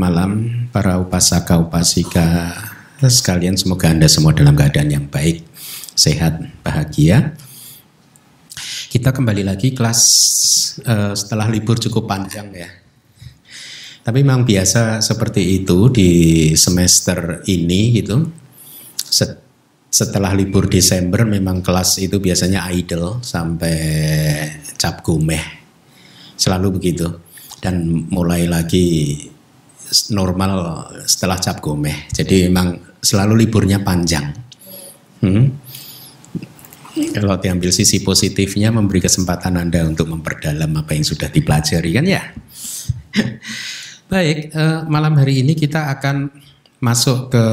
malam para upasaka upasika sekalian. Semoga anda semua dalam keadaan yang baik, sehat, bahagia. Kita kembali lagi kelas eh, setelah libur cukup panjang ya. Tapi memang biasa seperti itu di semester ini gitu. Setelah libur Desember memang kelas itu biasanya idle sampai cap gumeh. Selalu begitu dan mulai lagi normal setelah cap gomeh. Jadi memang selalu liburnya panjang. Hmm? Kalau diambil sisi positifnya memberi kesempatan Anda untuk memperdalam apa yang sudah dipelajari kan ya. Baik, eh, malam hari ini kita akan masuk ke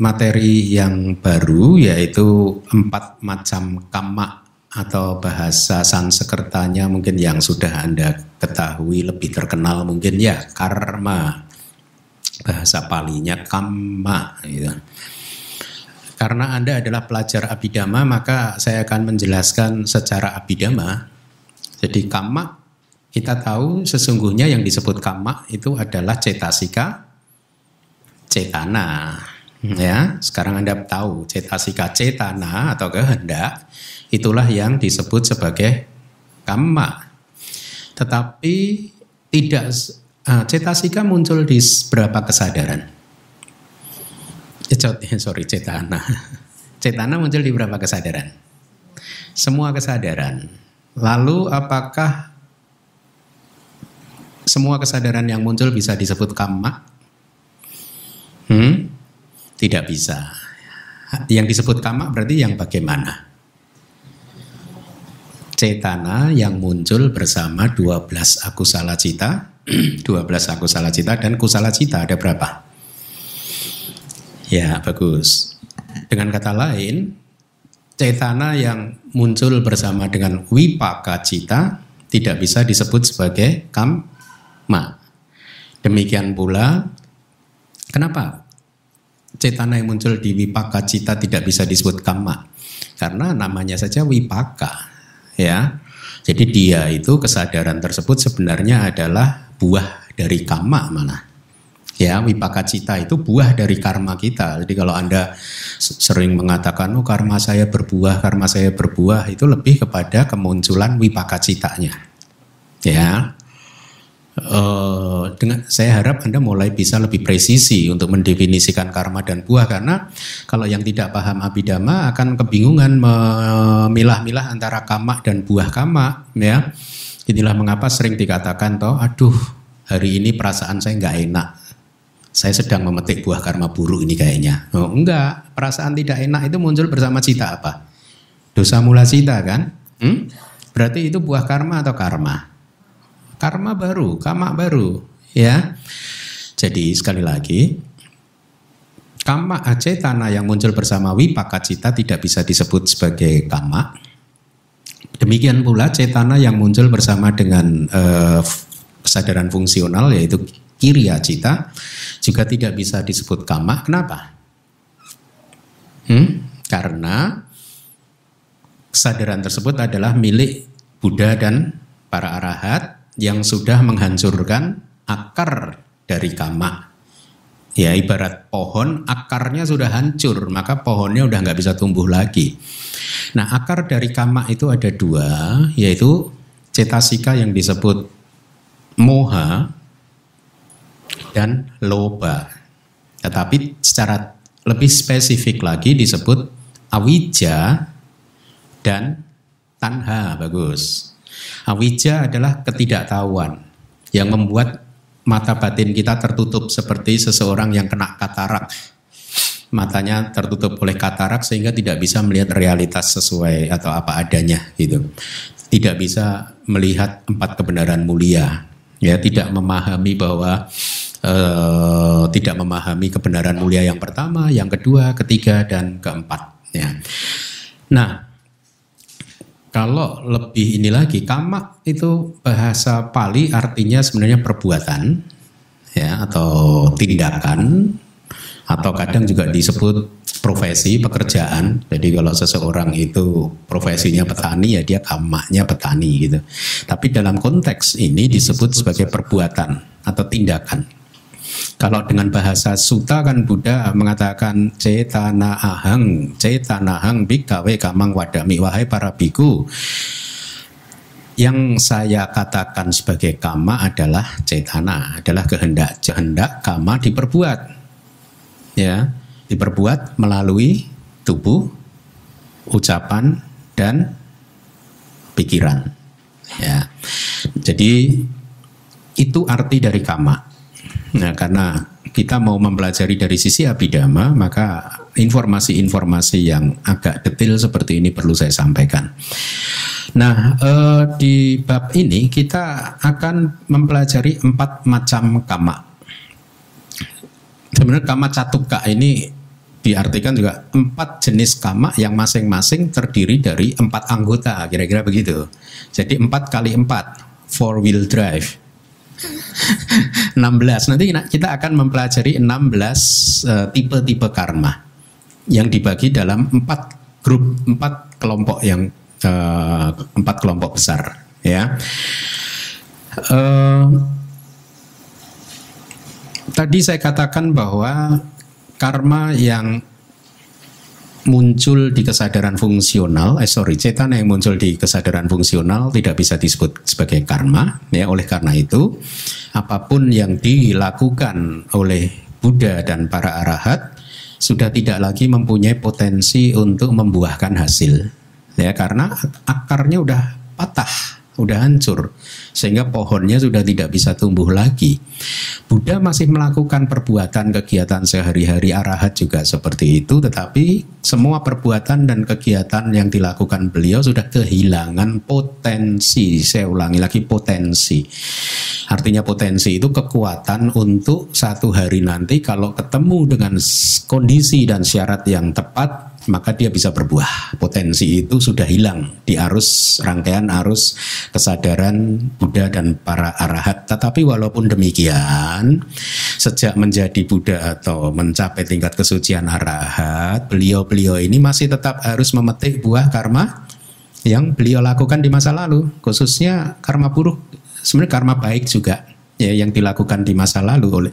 materi yang baru yaitu empat macam kama atau bahasa Sanskertanya mungkin yang sudah Anda ketahui lebih terkenal mungkin ya karma bahasa palinya kamma gitu. Karena Anda adalah pelajar abidama maka saya akan menjelaskan secara abidama. Jadi kamma kita tahu sesungguhnya yang disebut kamma itu adalah cetasika cetana ya sekarang anda tahu cetasika cetana atau kehendak itulah yang disebut sebagai kamma. Tetapi tidak uh, cetasika muncul di berapa kesadaran? Sorry, cetana. Cetana muncul di berapa kesadaran? Semua kesadaran. Lalu apakah semua kesadaran yang muncul bisa disebut kamma? Hmm? Tidak bisa. Yang disebut kamma berarti yang bagaimana? cetana yang muncul bersama 12 akusala cita, 12 akusala cita dan kusala cita ada berapa? Ya, bagus. Dengan kata lain, cetana yang muncul bersama dengan wipaka cita tidak bisa disebut sebagai kamma. Demikian pula, kenapa cetana yang muncul di wipaka cita tidak bisa disebut kamma? Karena namanya saja wipaka ya. Jadi dia itu kesadaran tersebut sebenarnya adalah buah dari kama mana. Ya, wipaka cita itu buah dari karma kita. Jadi kalau Anda sering mengatakan, oh karma saya berbuah, karma saya berbuah, itu lebih kepada kemunculan wipaka citanya. Ya, Uh, dengan saya harap Anda mulai bisa lebih presisi untuk mendefinisikan karma dan buah karena kalau yang tidak paham abidama akan kebingungan memilah-milah antara kama dan buah kama ya. Inilah mengapa sering dikatakan toh aduh hari ini perasaan saya nggak enak. Saya sedang memetik buah karma buruk ini kayaknya. Oh, enggak, perasaan tidak enak itu muncul bersama cita apa? Dosa mula cita kan? Hmm? Berarti itu buah karma atau karma? karma baru, kama baru, ya. Jadi sekali lagi, kama tanah yang muncul bersama wipaka cita tidak bisa disebut sebagai kama. Demikian pula cetana yang muncul bersama dengan uh, kesadaran fungsional yaitu kiriya cita juga tidak bisa disebut kama. Kenapa? Hmm? Karena kesadaran tersebut adalah milik Buddha dan para arahat yang sudah menghancurkan akar dari kama. Ya ibarat pohon akarnya sudah hancur maka pohonnya udah nggak bisa tumbuh lagi. Nah akar dari kama itu ada dua yaitu cetasika yang disebut moha dan loba. Tetapi secara lebih spesifik lagi disebut awija dan tanha bagus. Awija adalah ketidaktahuan yang membuat mata batin kita tertutup seperti seseorang yang kena katarak. matanya tertutup oleh katarak sehingga tidak bisa melihat realitas sesuai atau apa adanya gitu. Tidak bisa melihat empat kebenaran mulia. Ya, tidak memahami bahwa uh, tidak memahami kebenaran mulia yang pertama, yang kedua, ketiga dan keempat ya. Nah, kalau lebih ini lagi, kamak itu bahasa Pali artinya sebenarnya perbuatan ya atau tindakan atau kadang juga disebut profesi pekerjaan. Jadi kalau seseorang itu profesinya petani ya dia kamaknya petani gitu. Tapi dalam konteks ini disebut sebagai perbuatan atau tindakan. Kalau dengan bahasa suta kan Buddha mengatakan cetana ahang, cetana ahang bikawe kamang wadami wahai para biku. Yang saya katakan sebagai kama adalah cetana, adalah kehendak. Kehendak kama diperbuat ya diperbuat melalui tubuh, ucapan dan pikiran. Ya. Jadi itu arti dari kama. Nah, karena kita mau mempelajari dari sisi abidama, maka informasi-informasi yang agak detail seperti ini perlu saya sampaikan. Nah, eh, di bab ini kita akan mempelajari empat macam kama. Sebenarnya kama catuka ini diartikan juga empat jenis kama yang masing-masing terdiri dari empat anggota, kira-kira begitu. Jadi empat kali empat, four wheel drive. 16. Nanti kita akan mempelajari 16 uh, eh, tipe-tipe karma yang dibagi dalam empat grup, empat kelompok yang uh, empat kelompok besar, ya. Uh, Tadi saya katakan bahwa karma yang muncul di kesadaran fungsional, eh sorry, cetana yang muncul di kesadaran fungsional tidak bisa disebut sebagai karma. Ya, oleh karena itu, apa pun yang dilakukan oleh Buddha dan para arahat sudah tidak lagi mempunyai potensi untuk membuahkan hasil. Ya, karena akarnya udah patah, udah hancur sehingga pohonnya sudah tidak bisa tumbuh lagi. Buddha masih melakukan perbuatan kegiatan sehari-hari arahat juga seperti itu, tetapi semua perbuatan dan kegiatan yang dilakukan beliau sudah kehilangan potensi. Saya ulangi lagi potensi. Artinya potensi itu kekuatan untuk satu hari nanti kalau ketemu dengan kondisi dan syarat yang tepat maka dia bisa berbuah. Potensi itu sudah hilang di arus rangkaian arus kesadaran Buddha dan para arahat. Tetapi walaupun demikian, sejak menjadi Buddha atau mencapai tingkat kesucian arahat, beliau-beliau ini masih tetap harus memetik buah karma yang beliau lakukan di masa lalu, khususnya karma buruk. Sebenarnya karma baik juga ya yang dilakukan di masa lalu oleh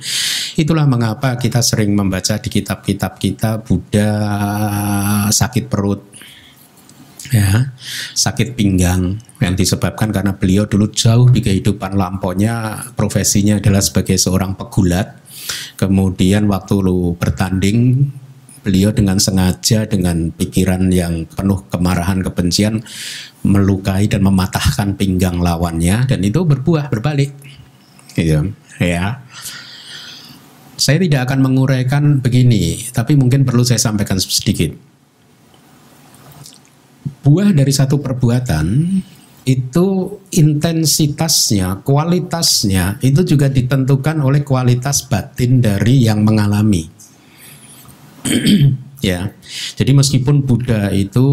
itulah mengapa kita sering membaca di kitab-kitab kita Buddha sakit perut ya sakit pinggang yang disebabkan karena beliau dulu jauh di kehidupan lampaunya profesinya adalah sebagai seorang pegulat. Kemudian waktu lu bertanding beliau dengan sengaja dengan pikiran yang penuh kemarahan kebencian melukai dan mematahkan pinggang lawannya dan itu berbuah berbalik gitu ya. Saya tidak akan menguraikan begini tapi mungkin perlu saya sampaikan sedikit. Buah dari satu perbuatan itu intensitasnya, kualitasnya itu juga ditentukan oleh kualitas batin dari yang mengalami. ya. Jadi meskipun Buddha itu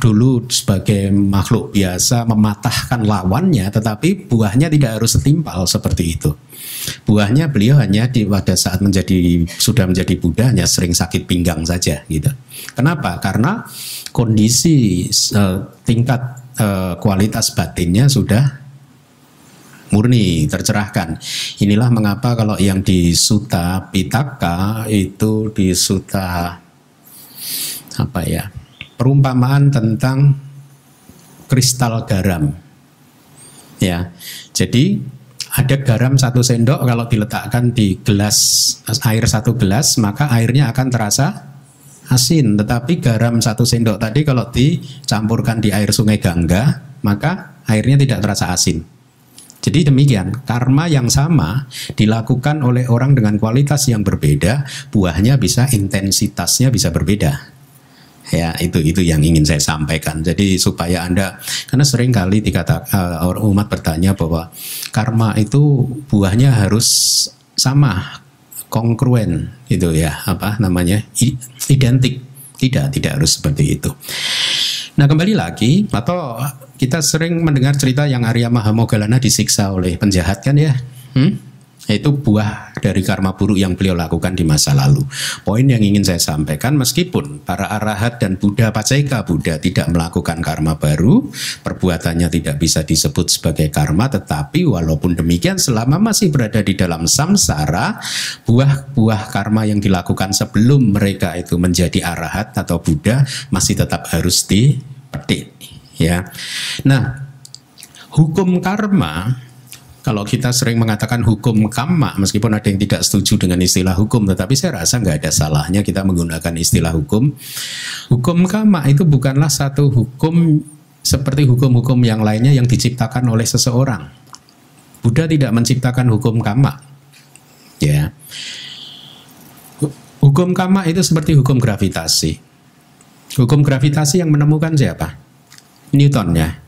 dulu sebagai makhluk biasa mematahkan lawannya, tetapi buahnya tidak harus setimpal seperti itu. Buahnya beliau hanya di pada saat menjadi sudah menjadi Buddha hanya sering sakit pinggang saja gitu. Kenapa? Karena kondisi uh, tingkat uh, kualitas batinnya sudah murni tercerahkan. Inilah mengapa kalau yang di Suta Pitaka itu di Suta apa ya perumpamaan tentang kristal garam. Ya, jadi ada garam satu sendok kalau diletakkan di gelas air satu gelas maka airnya akan terasa asin. Tetapi garam satu sendok tadi kalau dicampurkan di air sungai Gangga maka airnya tidak terasa asin. Jadi demikian, karma yang sama dilakukan oleh orang dengan kualitas yang berbeda, buahnya bisa intensitasnya bisa berbeda. Ya, itu itu yang ingin saya sampaikan. Jadi supaya Anda karena sering kali dikata uh, umat bertanya bahwa karma itu buahnya harus sama, kongruen itu ya, apa namanya? identik. Tidak, tidak harus seperti itu. Nah kembali lagi atau kita sering mendengar cerita yang Arya Mahamogalana disiksa oleh penjahat kan ya. Hmm? Itu buah dari karma buruk yang beliau lakukan di masa lalu. Poin yang ingin saya sampaikan, meskipun para arahat dan Buddha Paceka Buddha tidak melakukan karma baru, perbuatannya tidak bisa disebut sebagai karma, tetapi walaupun demikian selama masih berada di dalam samsara, buah-buah karma yang dilakukan sebelum mereka itu menjadi arahat atau Buddha masih tetap harus dipetik. Ya, nah hukum karma kalau kita sering mengatakan hukum kama, meskipun ada yang tidak setuju dengan istilah hukum, tetapi saya rasa nggak ada salahnya kita menggunakan istilah hukum. Hukum kama itu bukanlah satu hukum seperti hukum-hukum yang lainnya yang diciptakan oleh seseorang. Buddha tidak menciptakan hukum kama. Ya. Hukum kama itu seperti hukum gravitasi. Hukum gravitasi yang menemukan siapa? Newton ya.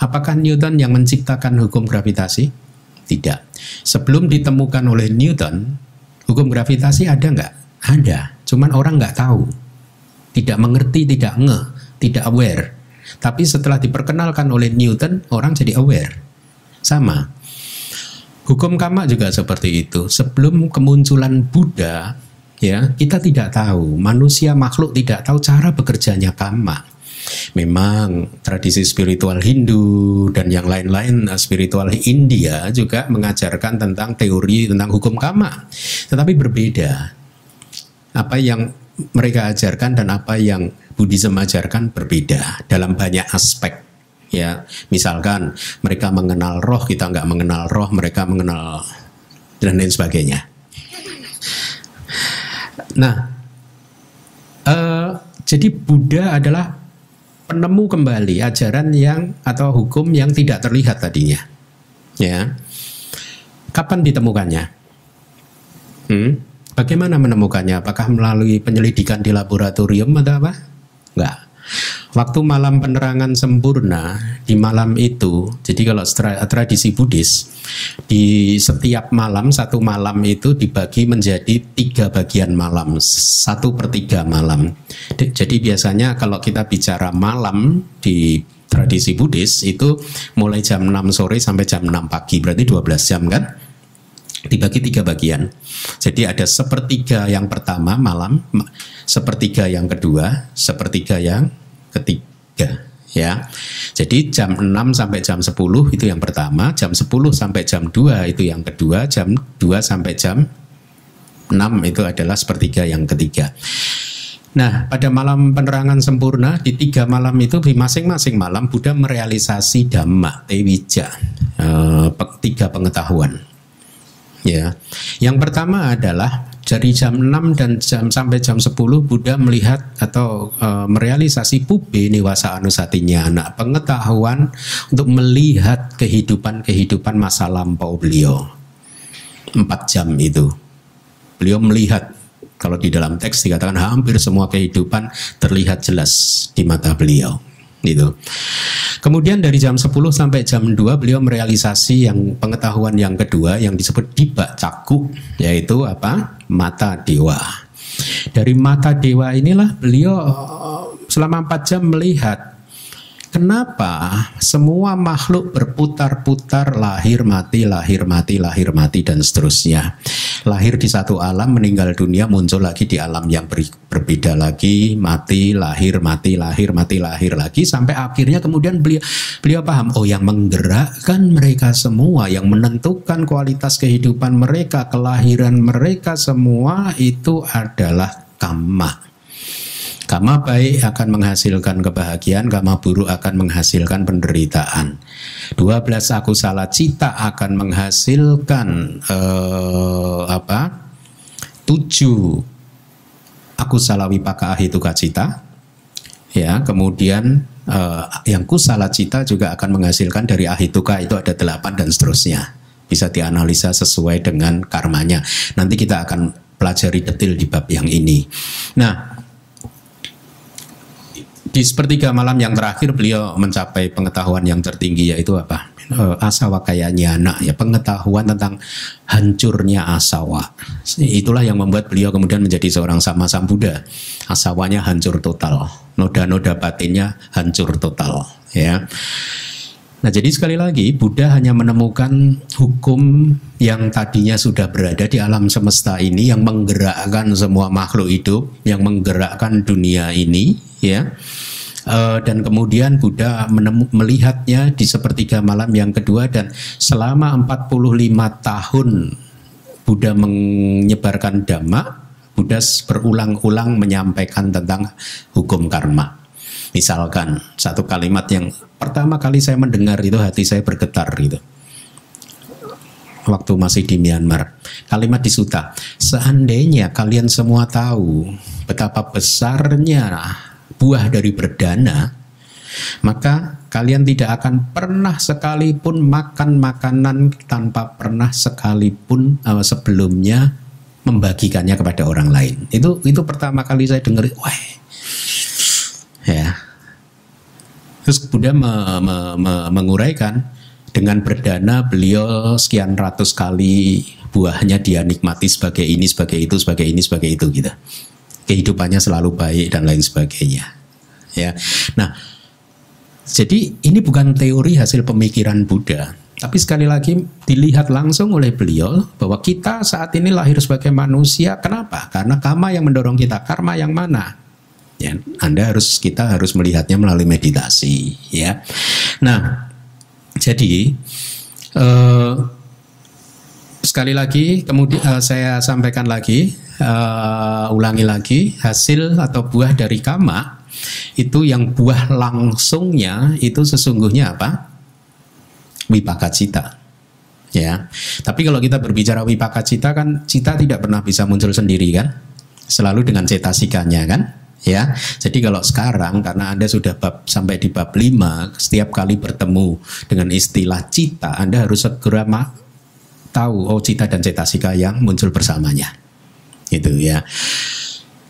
Apakah Newton yang menciptakan hukum gravitasi? Tidak. Sebelum ditemukan oleh Newton, hukum gravitasi ada nggak? Ada. Cuman orang nggak tahu. Tidak mengerti, tidak nge, tidak aware. Tapi setelah diperkenalkan oleh Newton, orang jadi aware. Sama. Hukum kama juga seperti itu. Sebelum kemunculan Buddha, ya kita tidak tahu. Manusia makhluk tidak tahu cara bekerjanya kama. Memang tradisi spiritual Hindu dan yang lain-lain eh, spiritual India juga mengajarkan tentang teori tentang hukum kama. Tetapi berbeda. Apa yang mereka ajarkan dan apa yang Buddhism ajarkan berbeda dalam banyak aspek ya misalkan mereka mengenal roh kita nggak mengenal roh mereka mengenal dan lain sebagainya nah uh, jadi Buddha adalah penemu kembali ajaran yang atau hukum yang tidak terlihat tadinya. Ya. Kapan ditemukannya? Hmm? Bagaimana menemukannya? Apakah melalui penyelidikan di laboratorium atau apa? Enggak. Waktu malam penerangan sempurna di malam itu, jadi kalau tradisi Buddhis di setiap malam satu malam itu dibagi menjadi tiga bagian malam, satu per tiga malam. Jadi biasanya kalau kita bicara malam di tradisi Buddhis itu mulai jam 6 sore sampai jam 6 pagi, berarti 12 jam kan? dibagi tiga bagian. Jadi ada sepertiga yang pertama malam, sepertiga yang kedua, sepertiga yang ketiga ya. Jadi jam 6 sampai jam 10 itu yang pertama, jam 10 sampai jam 2 itu yang kedua, jam 2 sampai jam 6 itu adalah sepertiga yang ketiga. Nah, pada malam penerangan sempurna di tiga malam itu di masing-masing malam Buddha merealisasi dhamma tewija, eh, tiga pengetahuan. Ya, yang pertama adalah dari jam 6 dan jam sampai jam 10 Buddha melihat atau e, merealisasi pube niwasa anusatinya anak pengetahuan untuk melihat kehidupan-kehidupan masa lampau beliau. Empat jam itu. Beliau melihat kalau di dalam teks dikatakan hampir semua kehidupan terlihat jelas di mata beliau. Gitu. Kemudian dari jam 10 sampai jam 2 beliau merealisasi yang pengetahuan yang kedua yang disebut diba caku yaitu apa? mata dewa. Dari mata dewa inilah beliau selama 4 jam melihat Kenapa semua makhluk berputar-putar lahir mati lahir mati lahir mati dan seterusnya. Lahir di satu alam meninggal dunia muncul lagi di alam yang ber, berbeda lagi. Mati lahir mati lahir mati lahir lagi. Sampai akhirnya kemudian beliau beliau paham oh yang menggerakkan mereka semua yang menentukan kualitas kehidupan mereka kelahiran mereka semua itu adalah kama Kama baik akan menghasilkan kebahagiaan, kama buruk akan menghasilkan penderitaan. 12 aku salah cita akan menghasilkan eh, apa? 7 aku salah wipaka ahituka cita. Ya, kemudian uh, yang kusala cita juga akan menghasilkan dari ahituka itu ada delapan dan seterusnya bisa dianalisa sesuai dengan karmanya nanti kita akan pelajari detail di bab yang ini nah di sepertiga malam yang terakhir beliau mencapai pengetahuan yang tertinggi yaitu apa? Uh, asawa kayak nyana ya pengetahuan tentang hancurnya asawa. Itulah yang membuat beliau kemudian menjadi seorang sama sam Buddha asawanya hancur total. Noda-noda batinnya hancur total ya Nah, jadi sekali lagi Buddha hanya menemukan hukum yang tadinya sudah berada di alam semesta ini yang menggerakkan semua makhluk hidup, yang menggerakkan dunia ini, ya. Uh, dan kemudian Buddha menemu, melihatnya di sepertiga malam yang kedua dan selama 45 tahun Buddha menyebarkan dhamma, Buddha berulang-ulang menyampaikan tentang hukum karma. Misalkan satu kalimat yang pertama kali saya mendengar itu hati saya bergetar gitu. Waktu masih di Myanmar. Kalimat di Suta, seandainya kalian semua tahu betapa besarnya buah dari berdana, maka kalian tidak akan pernah sekalipun makan makanan tanpa pernah sekalipun uh, sebelumnya membagikannya kepada orang lain. Itu itu pertama kali saya dengar, wah, ya. Terus Buddha me, me, me, menguraikan dengan berdana beliau sekian ratus kali buahnya dia nikmati sebagai ini, sebagai itu, sebagai ini, sebagai itu gitu kehidupannya selalu baik dan lain sebagainya. Ya. Nah, jadi ini bukan teori hasil pemikiran Buddha, tapi sekali lagi dilihat langsung oleh beliau bahwa kita saat ini lahir sebagai manusia. Kenapa? Karena karma yang mendorong kita. Karma yang mana? Ya, Anda harus kita harus melihatnya melalui meditasi. Ya. Nah, jadi eh, sekali lagi kemudian uh, saya sampaikan lagi uh, ulangi lagi hasil atau buah dari kama itu yang buah langsungnya itu sesungguhnya apa wipaka cita ya tapi kalau kita berbicara wipaka cita kan cita tidak pernah bisa muncul sendiri kan selalu dengan cetasikanya kan ya. Jadi kalau sekarang karena Anda sudah bab sampai di bab 5, setiap kali bertemu dengan istilah cita, Anda harus segera tahu oh cita dan cetasika yang muncul bersamanya. Itu ya.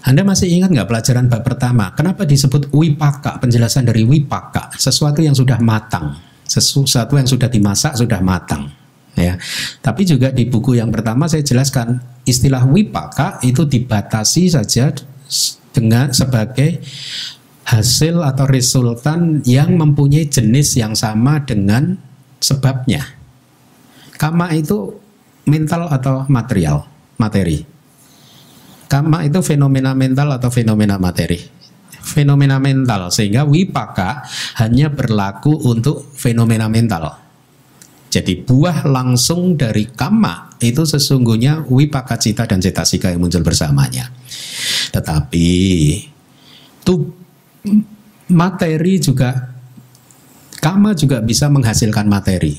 Anda masih ingat nggak pelajaran bab pertama? Kenapa disebut wipaka? Penjelasan dari wipaka, sesuatu yang sudah matang, sesuatu yang sudah dimasak sudah matang. Ya, tapi juga di buku yang pertama saya jelaskan istilah wipaka itu dibatasi saja dengan sebagai hasil atau resultan yang mempunyai jenis yang sama dengan sebabnya. Kama itu mental atau material, materi. Kama itu fenomena mental atau fenomena materi. Fenomena mental sehingga wipaka hanya berlaku untuk fenomena mental. Jadi buah langsung dari kama itu sesungguhnya wipaka cita dan cetasika yang muncul bersamanya. Tetapi itu materi juga kama juga bisa menghasilkan materi.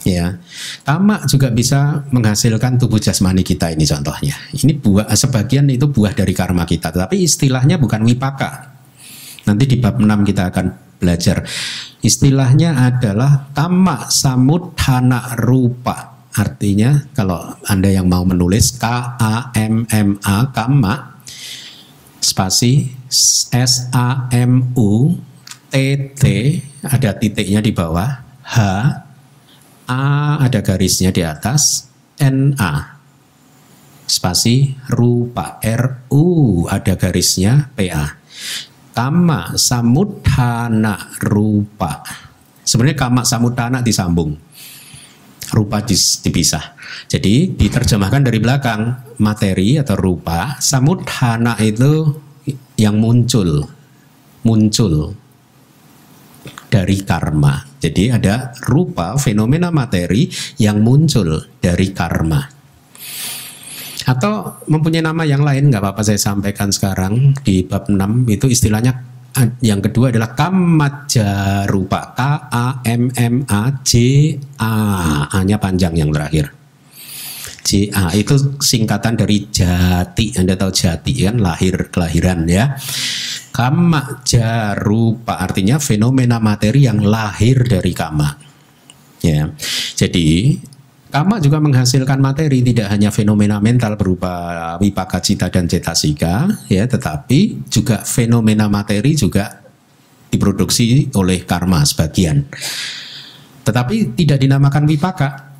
Ya tamak juga bisa menghasilkan tubuh jasmani kita ini contohnya. Ini buah sebagian itu buah dari karma kita tapi istilahnya bukan wipaka. Nanti di bab 6 kita akan belajar. Istilahnya adalah tamak samudhana rupa artinya kalau anda yang mau menulis K A M M A kama spasi S A M U T T ada titiknya di bawah H A ada garisnya di atas, NA. Spasi rupa RU ada garisnya PA. Kama samudhana rupa. Sebenarnya kama samudhana disambung. Rupa dipisah. Jadi diterjemahkan dari belakang materi atau rupa, samudhana itu yang muncul. Muncul dari karma. Jadi ada rupa fenomena materi yang muncul dari karma. Atau mempunyai nama yang lain nggak apa-apa saya sampaikan sekarang di bab 6 itu istilahnya yang kedua adalah kamaja rupa K A M M A J A A-nya panjang yang terakhir. J A itu singkatan dari jati. Anda tahu jati kan lahir kelahiran ya. Kama jarupa artinya fenomena materi yang lahir dari kama. Ya. Jadi Kama juga menghasilkan materi tidak hanya fenomena mental berupa wipaka cita dan cetasika ya tetapi juga fenomena materi juga diproduksi oleh karma sebagian. Tetapi tidak dinamakan wipaka.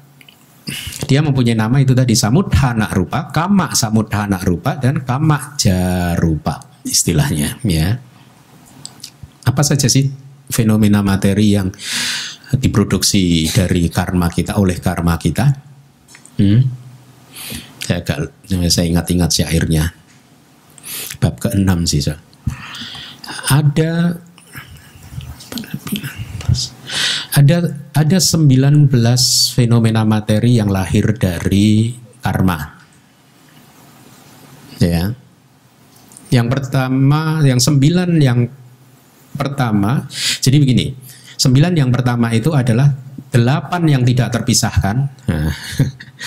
Dia mempunyai nama itu tadi samudhana rupa, kama samudhana rupa dan kama jarupa istilahnya ya. Apa saja sih fenomena materi yang diproduksi dari karma kita oleh karma kita. Hmm? Saya agak saya ingat-ingat syairnya. Bab ke-6 sih, so. Ada ada ada 19 fenomena materi yang lahir dari karma. Ya. Yang pertama, yang sembilan yang pertama, jadi begini, Sembilan yang pertama itu adalah delapan yang tidak terpisahkan. Nah,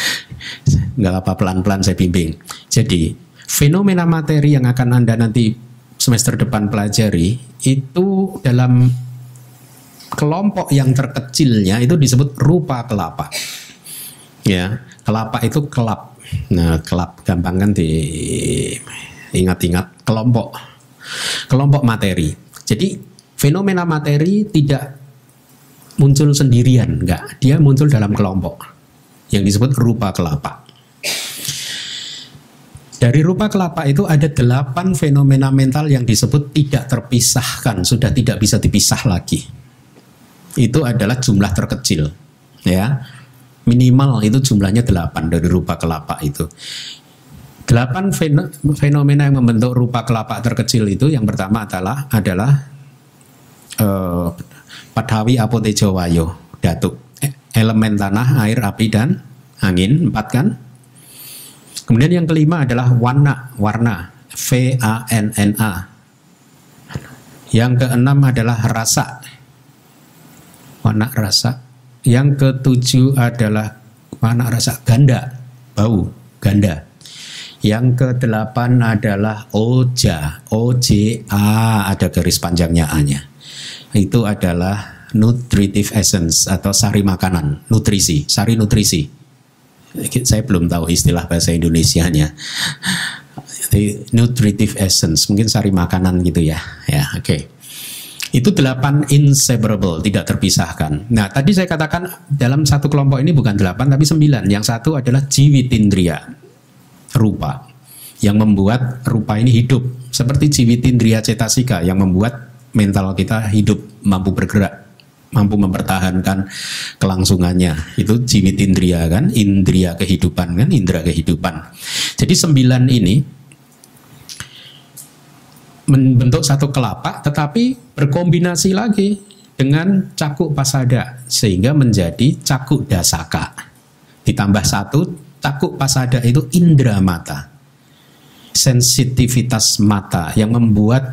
nggak apa pelan-pelan saya bimbing. Jadi fenomena materi yang akan anda nanti semester depan pelajari itu dalam kelompok yang terkecilnya itu disebut rupa kelapa. Ya, kelapa itu kelap. Nah, kelap gampang kan di ingat-ingat kelompok kelompok materi. Jadi fenomena materi tidak muncul sendirian, enggak. Dia muncul dalam kelompok yang disebut rupa kelapa. Dari rupa kelapa itu ada delapan fenomena mental yang disebut tidak terpisahkan, sudah tidak bisa dipisah lagi. Itu adalah jumlah terkecil, ya. Minimal itu jumlahnya delapan dari rupa kelapa itu. Delapan fenomena yang membentuk rupa kelapa terkecil itu yang pertama adalah adalah uh, Padawi Apotejo Wayo Datuk. Elemen tanah, air, api dan angin. Empat kan. Kemudian yang kelima adalah warna, warna. V A N N A. Yang keenam adalah rasa, warna rasa. Yang ketujuh adalah warna rasa ganda, bau ganda. Yang kedelapan adalah oja, O ada garis panjangnya A-nya itu adalah nutritive essence atau sari makanan, nutrisi, sari nutrisi. Saya belum tahu istilah bahasa Indonesia-nya. nutritive essence, mungkin sari makanan gitu ya. Ya, oke. Okay. Itu delapan inseparable, tidak terpisahkan. Nah, tadi saya katakan dalam satu kelompok ini bukan delapan, tapi sembilan. Yang satu adalah jiwitindria, rupa. Yang membuat rupa ini hidup. Seperti jiwitindria cetasika yang membuat mental kita hidup, mampu bergerak, mampu mempertahankan kelangsungannya. Itu jiwit indria kan, indria kehidupan kan, indera kehidupan. Jadi sembilan ini membentuk satu kelapa, tetapi berkombinasi lagi dengan cakuk pasada sehingga menjadi cakuk dasaka. Ditambah satu cakuk pasada itu indera mata, sensitivitas mata yang membuat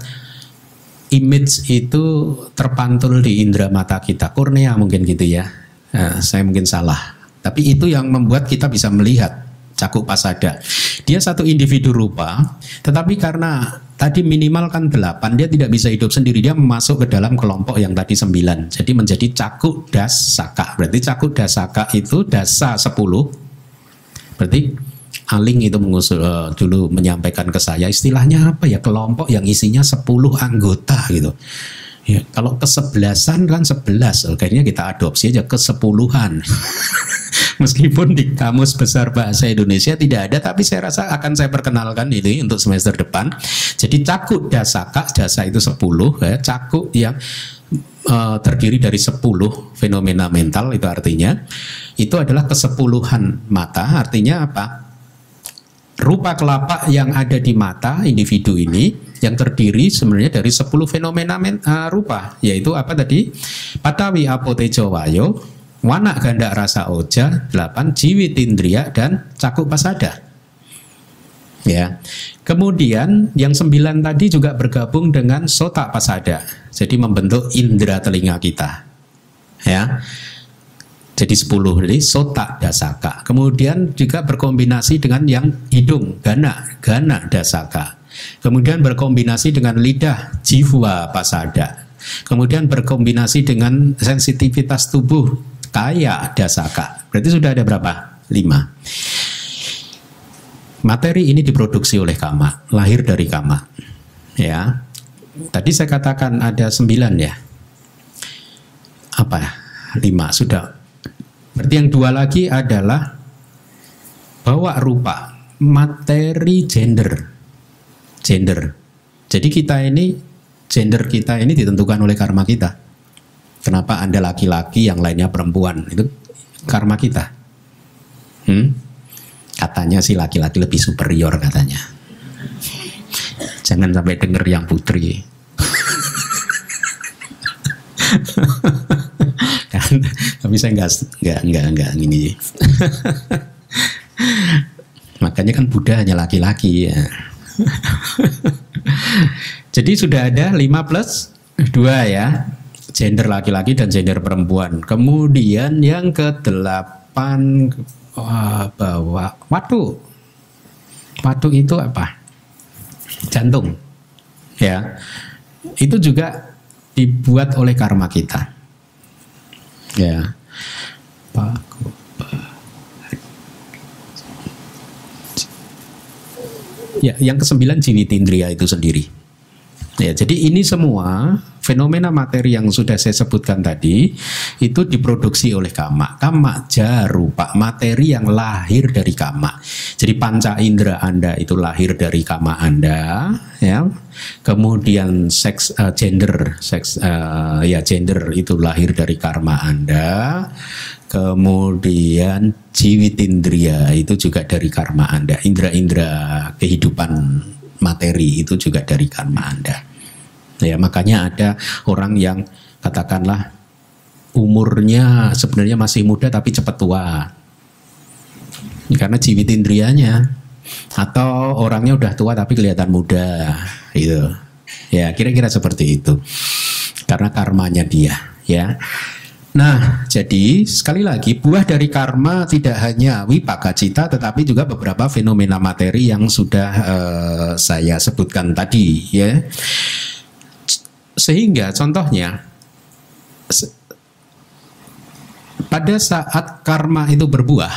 image itu terpantul di indera mata kita, kornea mungkin gitu ya. Nah, saya mungkin salah. Tapi itu yang membuat kita bisa melihat cakuk pasada. Dia satu individu rupa, tetapi karena tadi minimal kan delapan, dia tidak bisa hidup sendiri. Dia masuk ke dalam kelompok yang tadi sembilan. Jadi menjadi cakuk dasaka. Berarti cakuk dasaka itu dasa sepuluh. Berarti Aling itu mengusul uh, dulu menyampaikan ke saya istilahnya apa ya kelompok yang isinya 10 anggota gitu. Ya, kalau kesebelasan kan sebelas, kayaknya kita adopsi aja kesepuluhan. Meskipun di kamus besar bahasa Indonesia tidak ada, tapi saya rasa akan saya perkenalkan ini untuk semester depan. Jadi cakuk dasaka, dasa itu sepuluh, ya, cakuk yang uh, terdiri dari sepuluh fenomena mental itu artinya itu adalah kesepuluhan mata, artinya apa? Rupa kelapa yang ada di mata individu ini yang terdiri sebenarnya dari 10 fenomena men, uh, rupa yaitu apa tadi? Patawi apotejo wayo wana ganda rasa oja 8 jiwi tindria dan cakuk pasada. Ya. Kemudian yang sembilan tadi juga bergabung dengan sota pasada jadi membentuk indera telinga kita. Ya Jadi 10 jadi sota dasaka. Kemudian juga berkombinasi dengan yang hidung, gana, gana dasaka. Kemudian berkombinasi dengan lidah, jiwa pasada. Kemudian berkombinasi dengan sensitivitas tubuh, kaya dasaka. Berarti sudah ada berapa? Lima. Materi ini diproduksi oleh kama, lahir dari kama. Ya, tadi saya katakan ada sembilan ya. Apa? ya? Lima sudah. Berarti yang dua lagi adalah bawa rupa, materi gender, gender. Jadi kita ini gender kita ini ditentukan oleh karma kita. Kenapa anda laki-laki yang lainnya perempuan itu karma kita. Hmm? Katanya sih laki-laki lebih superior katanya. Jangan sampai denger yang putri. kan, tapi saya nggak nggak nggak nggak gini. Makanya kan Buddha hanya laki-laki ya. Jadi sudah ada 5 plus 2 ya. Gender laki-laki dan gender perempuan. Kemudian yang ke-8 Wah, bawa watu. Watu itu apa? Jantung. Ya. Itu juga dibuat oleh karma kita. Ya. Ya, yang kesembilan jiwitindria itu sendiri. Ya, jadi ini semua fenomena materi yang sudah saya sebutkan tadi itu diproduksi oleh kama. Kama jarupa, materi yang lahir dari kama. Jadi panca indera Anda itu lahir dari kama Anda, ya. Kemudian seks uh, gender, seks uh, ya gender itu lahir dari karma Anda. Kemudian jiwitindria itu juga dari karma Anda. Indra-indra kehidupan materi itu juga dari karma Anda. Ya, makanya ada orang yang katakanlah umurnya sebenarnya masih muda tapi cepat tua. Karena jiwit indrianya atau orangnya udah tua tapi kelihatan muda gitu. Ya, kira-kira seperti itu. Karena karmanya dia, ya. Nah, jadi sekali lagi buah dari karma tidak hanya wipaka cita tetapi juga beberapa fenomena materi yang sudah uh, saya sebutkan tadi ya. Sehingga contohnya pada saat karma itu berbuah,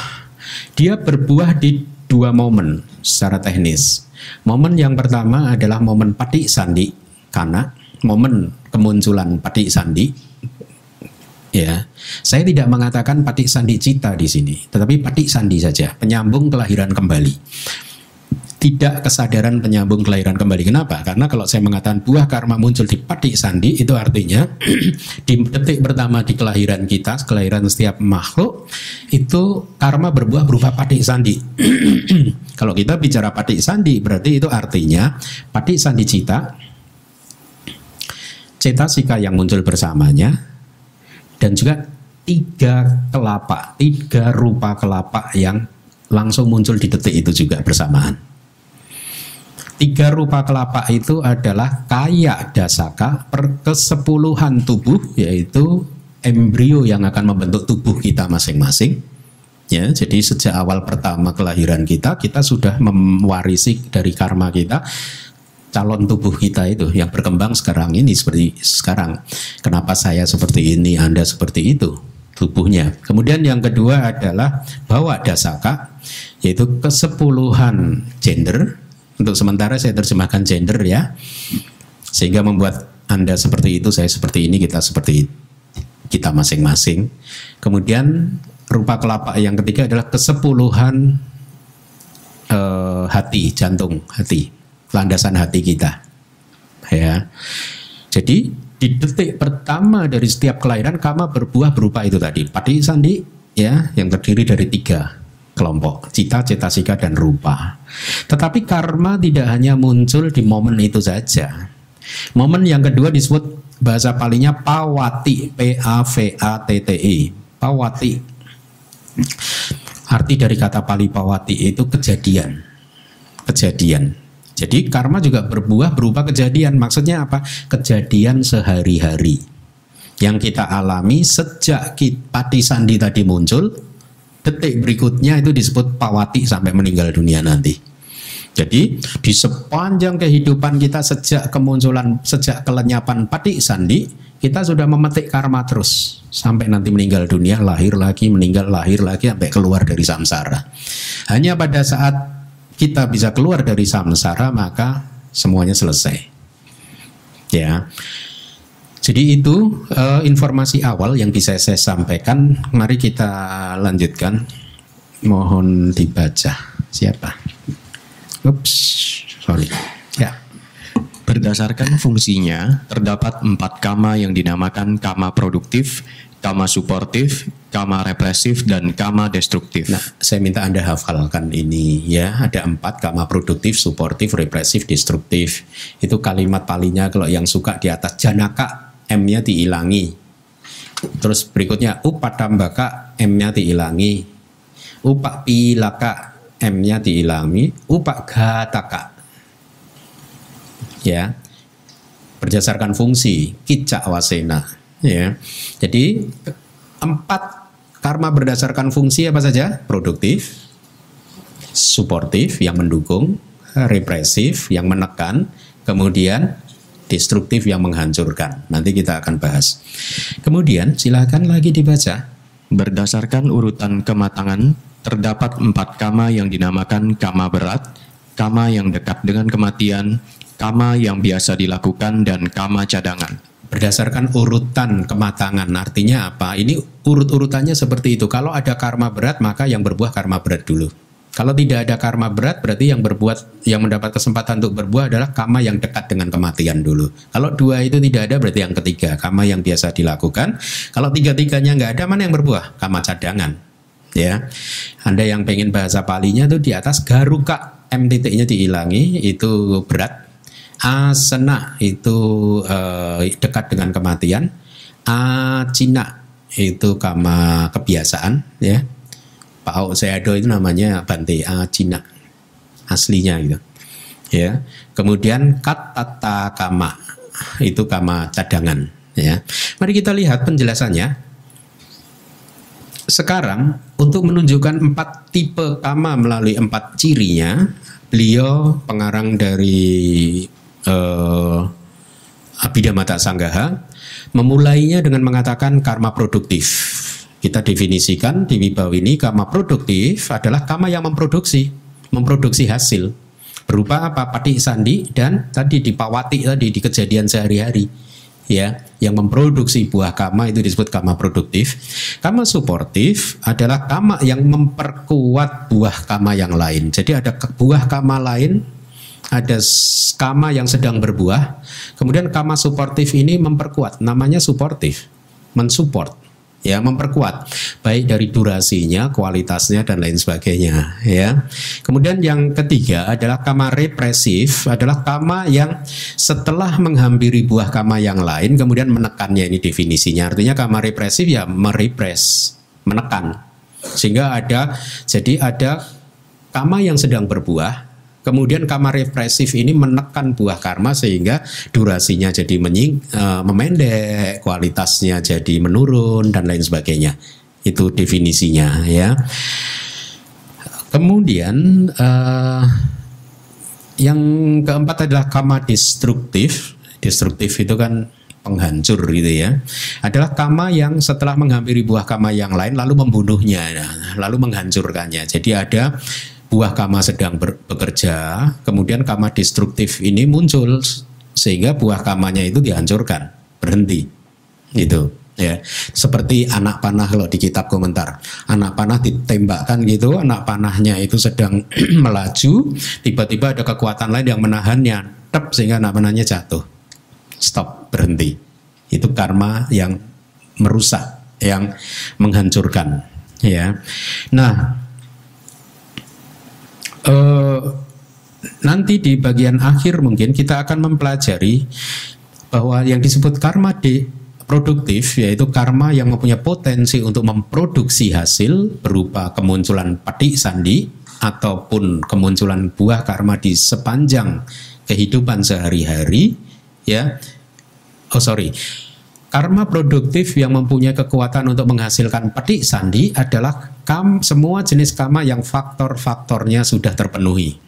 dia berbuah di dua momen secara teknis. Momen yang pertama adalah momen patik sandi, karena momen kemunculan patik sandi. Ya, saya tidak mengatakan patik sandi cita di sini, tetapi patik sandi saja, penyambung kelahiran kembali tidak kesadaran penyambung kelahiran kembali. Kenapa? Karena kalau saya mengatakan buah karma muncul di patik sandi, itu artinya di detik pertama di kelahiran kita, kelahiran setiap makhluk, itu karma berbuah berupa patik sandi. kalau kita bicara patik sandi, berarti itu artinya patik sandi cita, cetasika yang muncul bersamanya, dan juga tiga kelapa, tiga rupa kelapa yang langsung muncul di detik itu juga bersamaan. Tiga rupa kelapa itu adalah kaya dasaka per kesepuluhan tubuh yaitu embrio yang akan membentuk tubuh kita masing-masing. Ya, jadi sejak awal pertama kelahiran kita kita sudah mewarisi dari karma kita calon tubuh kita itu yang berkembang sekarang ini seperti sekarang. Kenapa saya seperti ini, Anda seperti itu tubuhnya. Kemudian yang kedua adalah bawa dasaka yaitu kesepuluhan gender untuk sementara saya terjemahkan gender ya. Sehingga membuat Anda seperti itu, saya seperti ini, kita seperti kita masing-masing. Kemudian rupa kelapa yang ketiga adalah kesepuluhan uh, hati, jantung hati, landasan hati kita. Ya. Jadi di detik pertama dari setiap kelahiran kama berbuah berupa itu tadi. Padi sandi ya yang terdiri dari tiga kelompok cita, cetasika dan rupa. Tetapi karma tidak hanya muncul di momen itu saja. Momen yang kedua disebut bahasa palingnya pawati, P A V A T T I. Pawati. Arti dari kata pali pawati itu kejadian. Kejadian. Jadi karma juga berbuah berupa kejadian. Maksudnya apa? Kejadian sehari-hari. yang kita alami sejak pati sandi tadi muncul, detik berikutnya itu disebut pawati sampai meninggal dunia nanti. Jadi di sepanjang kehidupan kita sejak kemunculan, sejak kelenyapan pati sandi, kita sudah memetik karma terus sampai nanti meninggal dunia, lahir lagi, meninggal, lahir lagi sampai keluar dari samsara. Hanya pada saat kita bisa keluar dari samsara maka semuanya selesai. Ya. Jadi itu uh, informasi awal yang bisa saya sampaikan. Mari kita lanjutkan. Mohon dibaca. Siapa? Ups, sorry. Ya. Berdasarkan fungsinya, terdapat empat kama yang dinamakan kama produktif, kama suportif, kama represif, dan kama destruktif. Nah, saya minta Anda hafalkan ini ya. Ada empat kama produktif, suportif, represif, destruktif. Itu kalimat palingnya kalau yang suka di atas janaka M-nya dihilangi. Terus berikutnya upadambaka M-nya dihilangi. Upak pilaka M-nya dihilangi. Upak gataka. Ya. Berdasarkan fungsi kicak wasena. Ya. Jadi empat karma berdasarkan fungsi apa saja? Produktif, suportif yang mendukung, represif yang menekan, kemudian destruktif yang menghancurkan. Nanti kita akan bahas. Kemudian silakan lagi dibaca. Berdasarkan urutan kematangan, terdapat empat kama yang dinamakan kama berat, kama yang dekat dengan kematian, kama yang biasa dilakukan, dan kama cadangan. Berdasarkan urutan kematangan, artinya apa? Ini urut-urutannya seperti itu. Kalau ada karma berat, maka yang berbuah karma berat dulu. Kalau tidak ada karma berat berarti yang berbuat yang mendapat kesempatan untuk berbuah adalah karma yang dekat dengan kematian dulu. Kalau dua itu tidak ada berarti yang ketiga karma yang biasa dilakukan. Kalau tiga-tiganya nggak ada mana yang berbuah? Karma cadangan. Ya, Anda yang pengen bahasa palinya tuh di atas garuka m titiknya dihilangi itu berat. Asena itu eh, dekat dengan kematian. Acina itu kama kebiasaan ya. Pak Ahok Seado itu namanya Bante A Cina aslinya gitu ya. Kemudian katata kama itu kama cadangan ya. Mari kita lihat penjelasannya. Sekarang untuk menunjukkan empat tipe kama melalui empat cirinya beliau pengarang dari uh, Abhidhamma Sanggaha memulainya dengan mengatakan karma produktif kita definisikan di Wibawini kama produktif adalah kama yang memproduksi, memproduksi hasil berupa apa? Pati sandi dan tadi dipawati tadi di kejadian sehari-hari ya yang memproduksi buah kama itu disebut kama produktif. Kama suportif adalah kama yang memperkuat buah kama yang lain. Jadi ada buah kama lain, ada kama yang sedang berbuah. Kemudian kama suportif ini memperkuat, namanya suportif, mensupport ya memperkuat baik dari durasinya, kualitasnya dan lain sebagainya ya. Kemudian yang ketiga adalah kama represif adalah kama yang setelah menghampiri buah kama yang lain kemudian menekannya ini definisinya. Artinya kama represif ya merepres, menekan. Sehingga ada jadi ada kama yang sedang berbuah Kemudian kamar represif ini menekan buah karma sehingga durasinya jadi menying, uh, memendek, kualitasnya jadi menurun dan lain sebagainya. Itu definisinya ya. Kemudian uh, yang keempat adalah kama destruktif. Destruktif itu kan penghancur gitu ya. Adalah kama yang setelah menghampiri buah kama yang lain lalu membunuhnya, lalu menghancurkannya. Jadi ada buah kama sedang bekerja, kemudian kama destruktif ini muncul sehingga buah kamanya itu dihancurkan, berhenti. Gitu ya. Seperti anak panah kalau di kitab komentar. Anak panah ditembakkan gitu, anak panahnya itu sedang melaju, tiba-tiba ada kekuatan lain yang menahannya, tep sehingga anak panahnya jatuh. Stop, berhenti. Itu karma yang merusak, yang menghancurkan, ya. Nah, uh, nanti di bagian akhir mungkin kita akan mempelajari bahwa yang disebut karma de produktif yaitu karma yang mempunyai potensi untuk memproduksi hasil berupa kemunculan padi sandi ataupun kemunculan buah karma di sepanjang kehidupan sehari-hari ya. Oh sorry. Karma produktif yang mempunyai kekuatan untuk menghasilkan petik sandi adalah kam semua jenis karma yang faktor-faktornya sudah terpenuhi.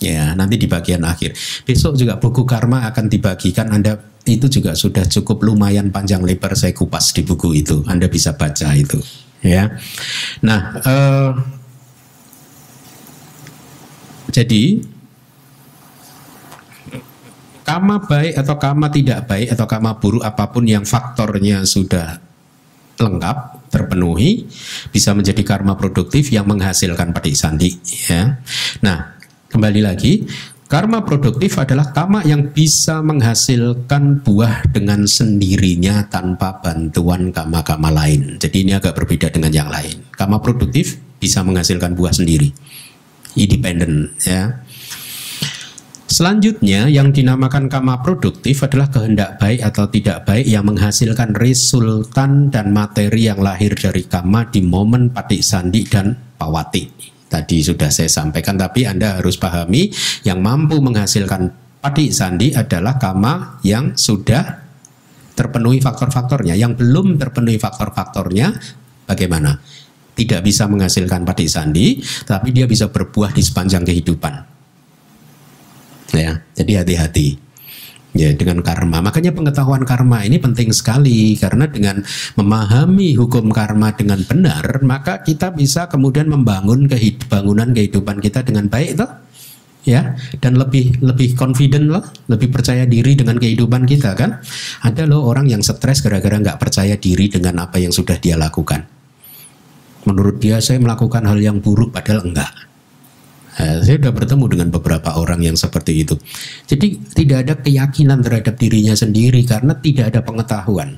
Ya, nanti di bagian akhir. Besok juga buku karma akan dibagikan. Anda itu juga sudah cukup lumayan panjang lebar saya kupas di buku itu. Anda bisa baca itu. Ya. Nah, eh, jadi kama baik atau kama tidak baik atau kama buruk apa pun yang faktornya sudah lengkap terpenuhi bisa menjadi karma produktif yang menghasilkan petik sandi ya. Nah, Kembali lagi, karma produktif adalah karma yang bisa menghasilkan buah dengan sendirinya tanpa bantuan karma-karma lain. Jadi ini agak berbeda dengan yang lain. Karma produktif bisa menghasilkan buah sendiri, independen ya. Selanjutnya yang dinamakan karma produktif adalah kehendak baik atau tidak baik yang menghasilkan resultan dan materi yang lahir dari karma di momen patik sandi dan pawati. Tadi sudah saya sampaikan tapi Anda harus pahami yang mampu menghasilkan padi sandi adalah kama yang sudah terpenuhi faktor-faktornya. Yang belum terpenuhi faktor-faktornya bagaimana? Tidak bisa menghasilkan padi sandi tapi dia bisa berbuah di sepanjang kehidupan ya jadi hati-hati ya dengan karma. Makanya pengetahuan karma ini penting sekali karena dengan memahami hukum karma dengan benar, maka kita bisa kemudian membangun kehidupan kehidupan kita dengan baik toh. Ya, dan lebih lebih confident loh, lebih percaya diri dengan kehidupan kita kan. Ada loh orang yang stres gara-gara nggak percaya diri dengan apa yang sudah dia lakukan. Menurut dia saya melakukan hal yang buruk padahal enggak Nah, saya sudah bertemu dengan beberapa orang yang seperti itu. Jadi tidak ada keyakinan terhadap dirinya sendiri karena tidak ada pengetahuan.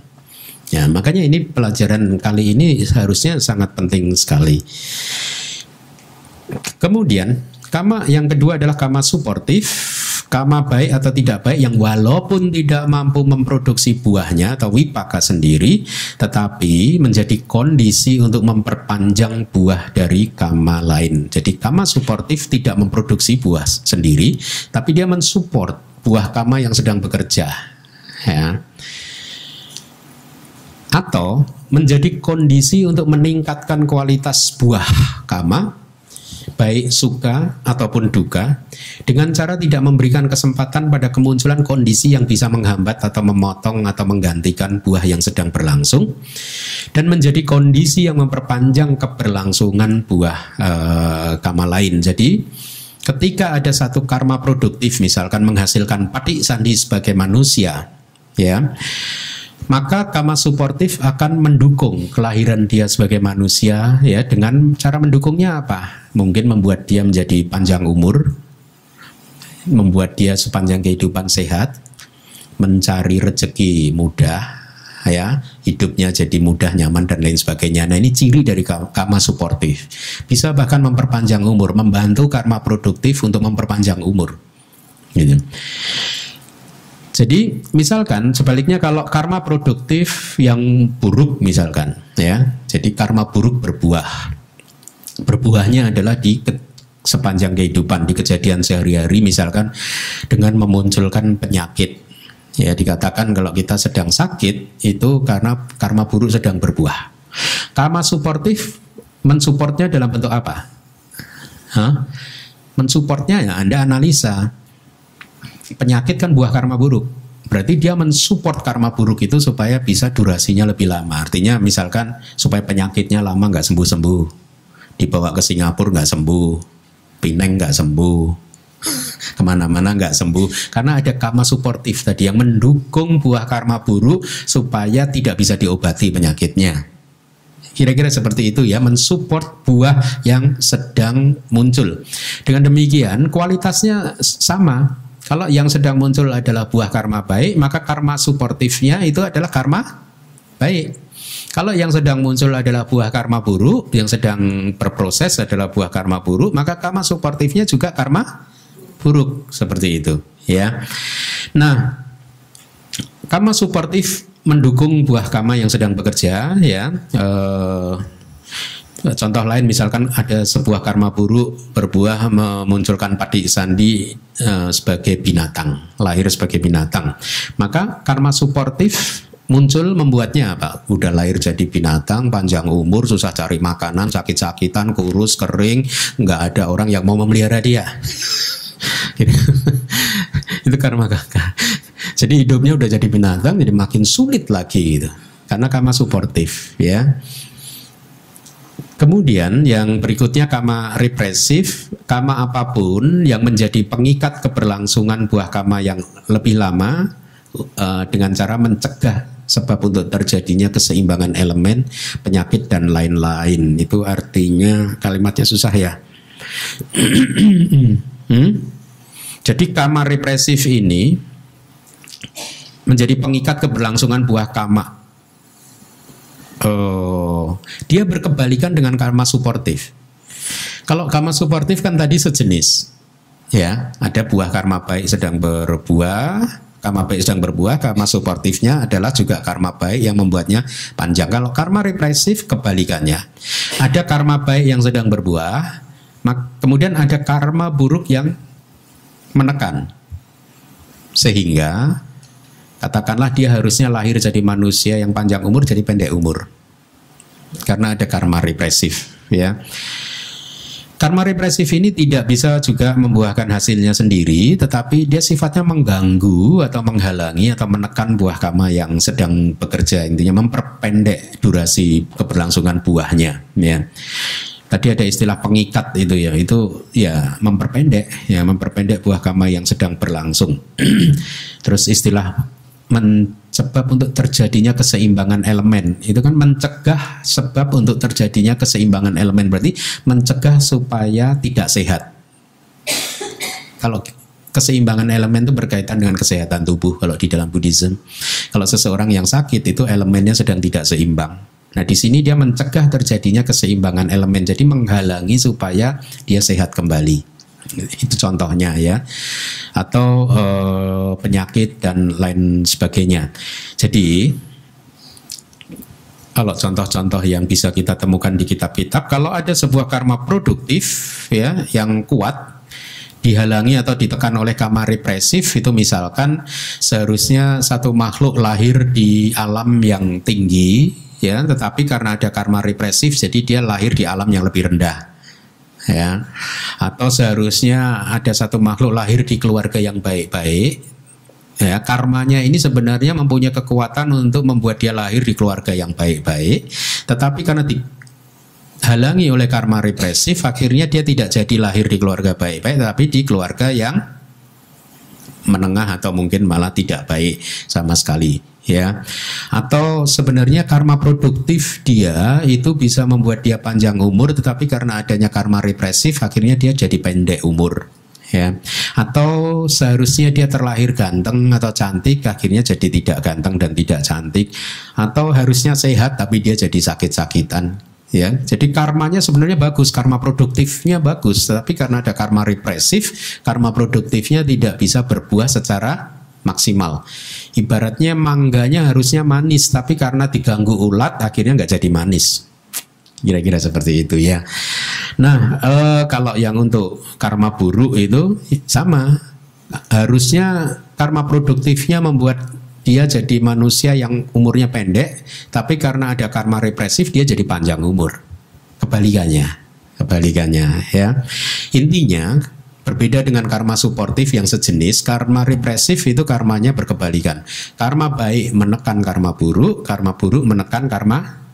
Ya, makanya ini pelajaran kali ini seharusnya sangat penting sekali. Kemudian, kama yang kedua adalah kama suportif kama baik atau tidak baik yang walaupun tidak mampu memproduksi buahnya atau wipaka sendiri tetapi menjadi kondisi untuk memperpanjang buah dari kama lain. Jadi kama suportif tidak memproduksi buah sendiri tapi dia mensupport buah kama yang sedang bekerja. Ya. Atau menjadi kondisi untuk meningkatkan kualitas buah kama baik suka ataupun duka, dengan cara tidak memberikan kesempatan pada kemunculan kondisi yang bisa menghambat atau memotong atau menggantikan buah yang sedang berlangsung, dan menjadi kondisi yang memperpanjang keberlangsungan buah e, kama lain. Jadi, ketika ada satu karma produktif, misalkan menghasilkan pati sandi sebagai manusia, ya maka kama suportif akan mendukung kelahiran dia sebagai manusia ya dengan cara mendukungnya apa? Mungkin membuat dia menjadi panjang umur, membuat dia sepanjang kehidupan sehat, mencari rezeki mudah ya, hidupnya jadi mudah, nyaman dan lain sebagainya. Nah, ini ciri dari kama suportif. Bisa bahkan memperpanjang umur, membantu karma produktif untuk memperpanjang umur. Gitu. Jadi misalkan sebaliknya kalau karma produktif yang buruk misalkan ya, jadi karma buruk berbuah. Berbuahnya adalah di sepanjang kehidupan di kejadian sehari-hari misalkan dengan memunculkan penyakit. Ya dikatakan kalau kita sedang sakit itu karena karma buruk sedang berbuah. Karma suportif mensupportnya dalam bentuk apa? Hah? Mensupportnya ya Anda analisa penyakit kan buah karma buruk. Berarti dia mensupport karma buruk itu supaya bisa durasinya lebih lama. Artinya misalkan supaya penyakitnya lama nggak sembuh-sembuh. Dibawa ke Singapura nggak sembuh. Pineng nggak sembuh. Ke mana-mana nggak sembuh. Karena ada karma suportif tadi yang mendukung buah karma buruk supaya tidak bisa diobati penyakitnya. Kira-kira seperti itu ya, mensupport buah yang sedang muncul. Dengan demikian kualitasnya sama, kalau yang sedang muncul adalah buah karma baik, maka karma suportifnya itu adalah karma baik. Kalau yang sedang muncul adalah buah karma buruk, yang sedang berproses adalah buah karma buruk, maka karma suportifnya juga karma buruk seperti itu, ya. Nah, karma suportif mendukung buah karma yang sedang bekerja, ya. Eh, Contoh lain misalkan ada sebuah karma buruk berbuah memunculkan padi sandi e, sebagai binatang, lahir sebagai binatang. Maka karma suportif muncul membuatnya apa? Udah lahir jadi binatang, panjang umur, susah cari makanan, sakit-sakitan, kurus, kering, nggak ada orang yang mau memelihara dia. itu karma kakak. Jadi hidupnya udah jadi binatang, jadi makin sulit lagi gitu. Karena kama suportif, ya. Kemudian yang berikutnya kama represif, kama apa pun yang menjadi pengikat keberlangsungan buah kama yang lebih lama uh, dengan cara mencegah sebab untuk terjadinya keseimbangan elemen, penyakit dan lain-lain. Itu artinya kalimatnya susah ya. hmm? Jadi kama represif ini menjadi pengikat keberlangsungan buah kama Oh, dia berkebalikan dengan karma suportif. Kalau karma suportif kan tadi sejenis. Ya, ada buah karma baik sedang berbuah, karma baik sedang berbuah, karma suportifnya adalah juga karma baik yang membuatnya panjang. Kalau karma represif kebalikannya. Ada karma baik yang sedang berbuah, kemudian ada karma buruk yang menekan. Sehingga Katakanlah dia harusnya lahir jadi manusia yang panjang umur jadi pendek umur. Karena ada karma represif, ya. Karma represif ini tidak bisa juga membuahkan hasilnya sendiri, tetapi dia sifatnya mengganggu atau menghalangi atau menekan buah karma yang sedang bekerja. Intinya memperpendek durasi keberlangsungan buahnya. Ya. Tadi ada istilah pengikat itu ya, itu ya memperpendek, ya memperpendek buah karma yang sedang berlangsung. Terus istilah mencegah untuk terjadinya keseimbangan elemen. Itu kan mencegah sebab untuk terjadinya keseimbangan elemen berarti mencegah supaya tidak sehat. Kalau keseimbangan elemen itu berkaitan dengan kesehatan tubuh kalau di dalam Buddhism. Kalau seseorang yang sakit itu elemennya sedang tidak seimbang. Nah, di sini dia mencegah terjadinya keseimbangan elemen, jadi menghalangi supaya dia sehat kembali itu contohnya ya. Atau uh, penyakit dan lain sebagainya. Jadi kalau contoh-contoh yang bisa kita temukan di kitab-kitab kalau ada sebuah karma produktif ya yang kuat dihalangi atau ditekan oleh karma represif itu misalkan seharusnya satu makhluk lahir di alam yang tinggi ya tetapi karena ada karma represif jadi dia lahir di alam yang lebih rendah ya. Atau seharusnya ada satu makhluk lahir di keluarga yang baik-baik ya. Karmanya ini sebenarnya mempunyai kekuatan untuk membuat dia lahir di keluarga yang baik-baik tetapi karena dihalangi oleh karma represif akhirnya dia tidak jadi lahir di keluarga baik-baik tapi di keluarga yang menengah atau mungkin malah tidak baik sama sekali ya. Atau sebenarnya karma produktif dia itu bisa membuat dia panjang umur tetapi karena adanya karma represif akhirnya dia jadi pendek umur ya. Atau seharusnya dia terlahir ganteng atau cantik akhirnya jadi tidak ganteng dan tidak cantik. Atau harusnya sehat tapi dia jadi sakit-sakitan ya. Jadi karmanya sebenarnya bagus karma produktifnya bagus tapi karena ada karma represif karma produktifnya tidak bisa berbuah secara maksimal. Ibaratnya mangganya harusnya manis, tapi karena diganggu ulat akhirnya nggak jadi manis. Kira-kira seperti itu ya. Nah, e, kalau yang untuk karma buruk itu sama. Harusnya karma produktifnya membuat dia jadi manusia yang umurnya pendek, tapi karena ada karma represif dia jadi panjang umur. Kebalikannya, kebalikannya ya. Intinya Berbeda dengan karma suportif yang sejenis, karma represif itu karmanya berkebalikan. Karma baik menekan karma buruk, karma buruk menekan karma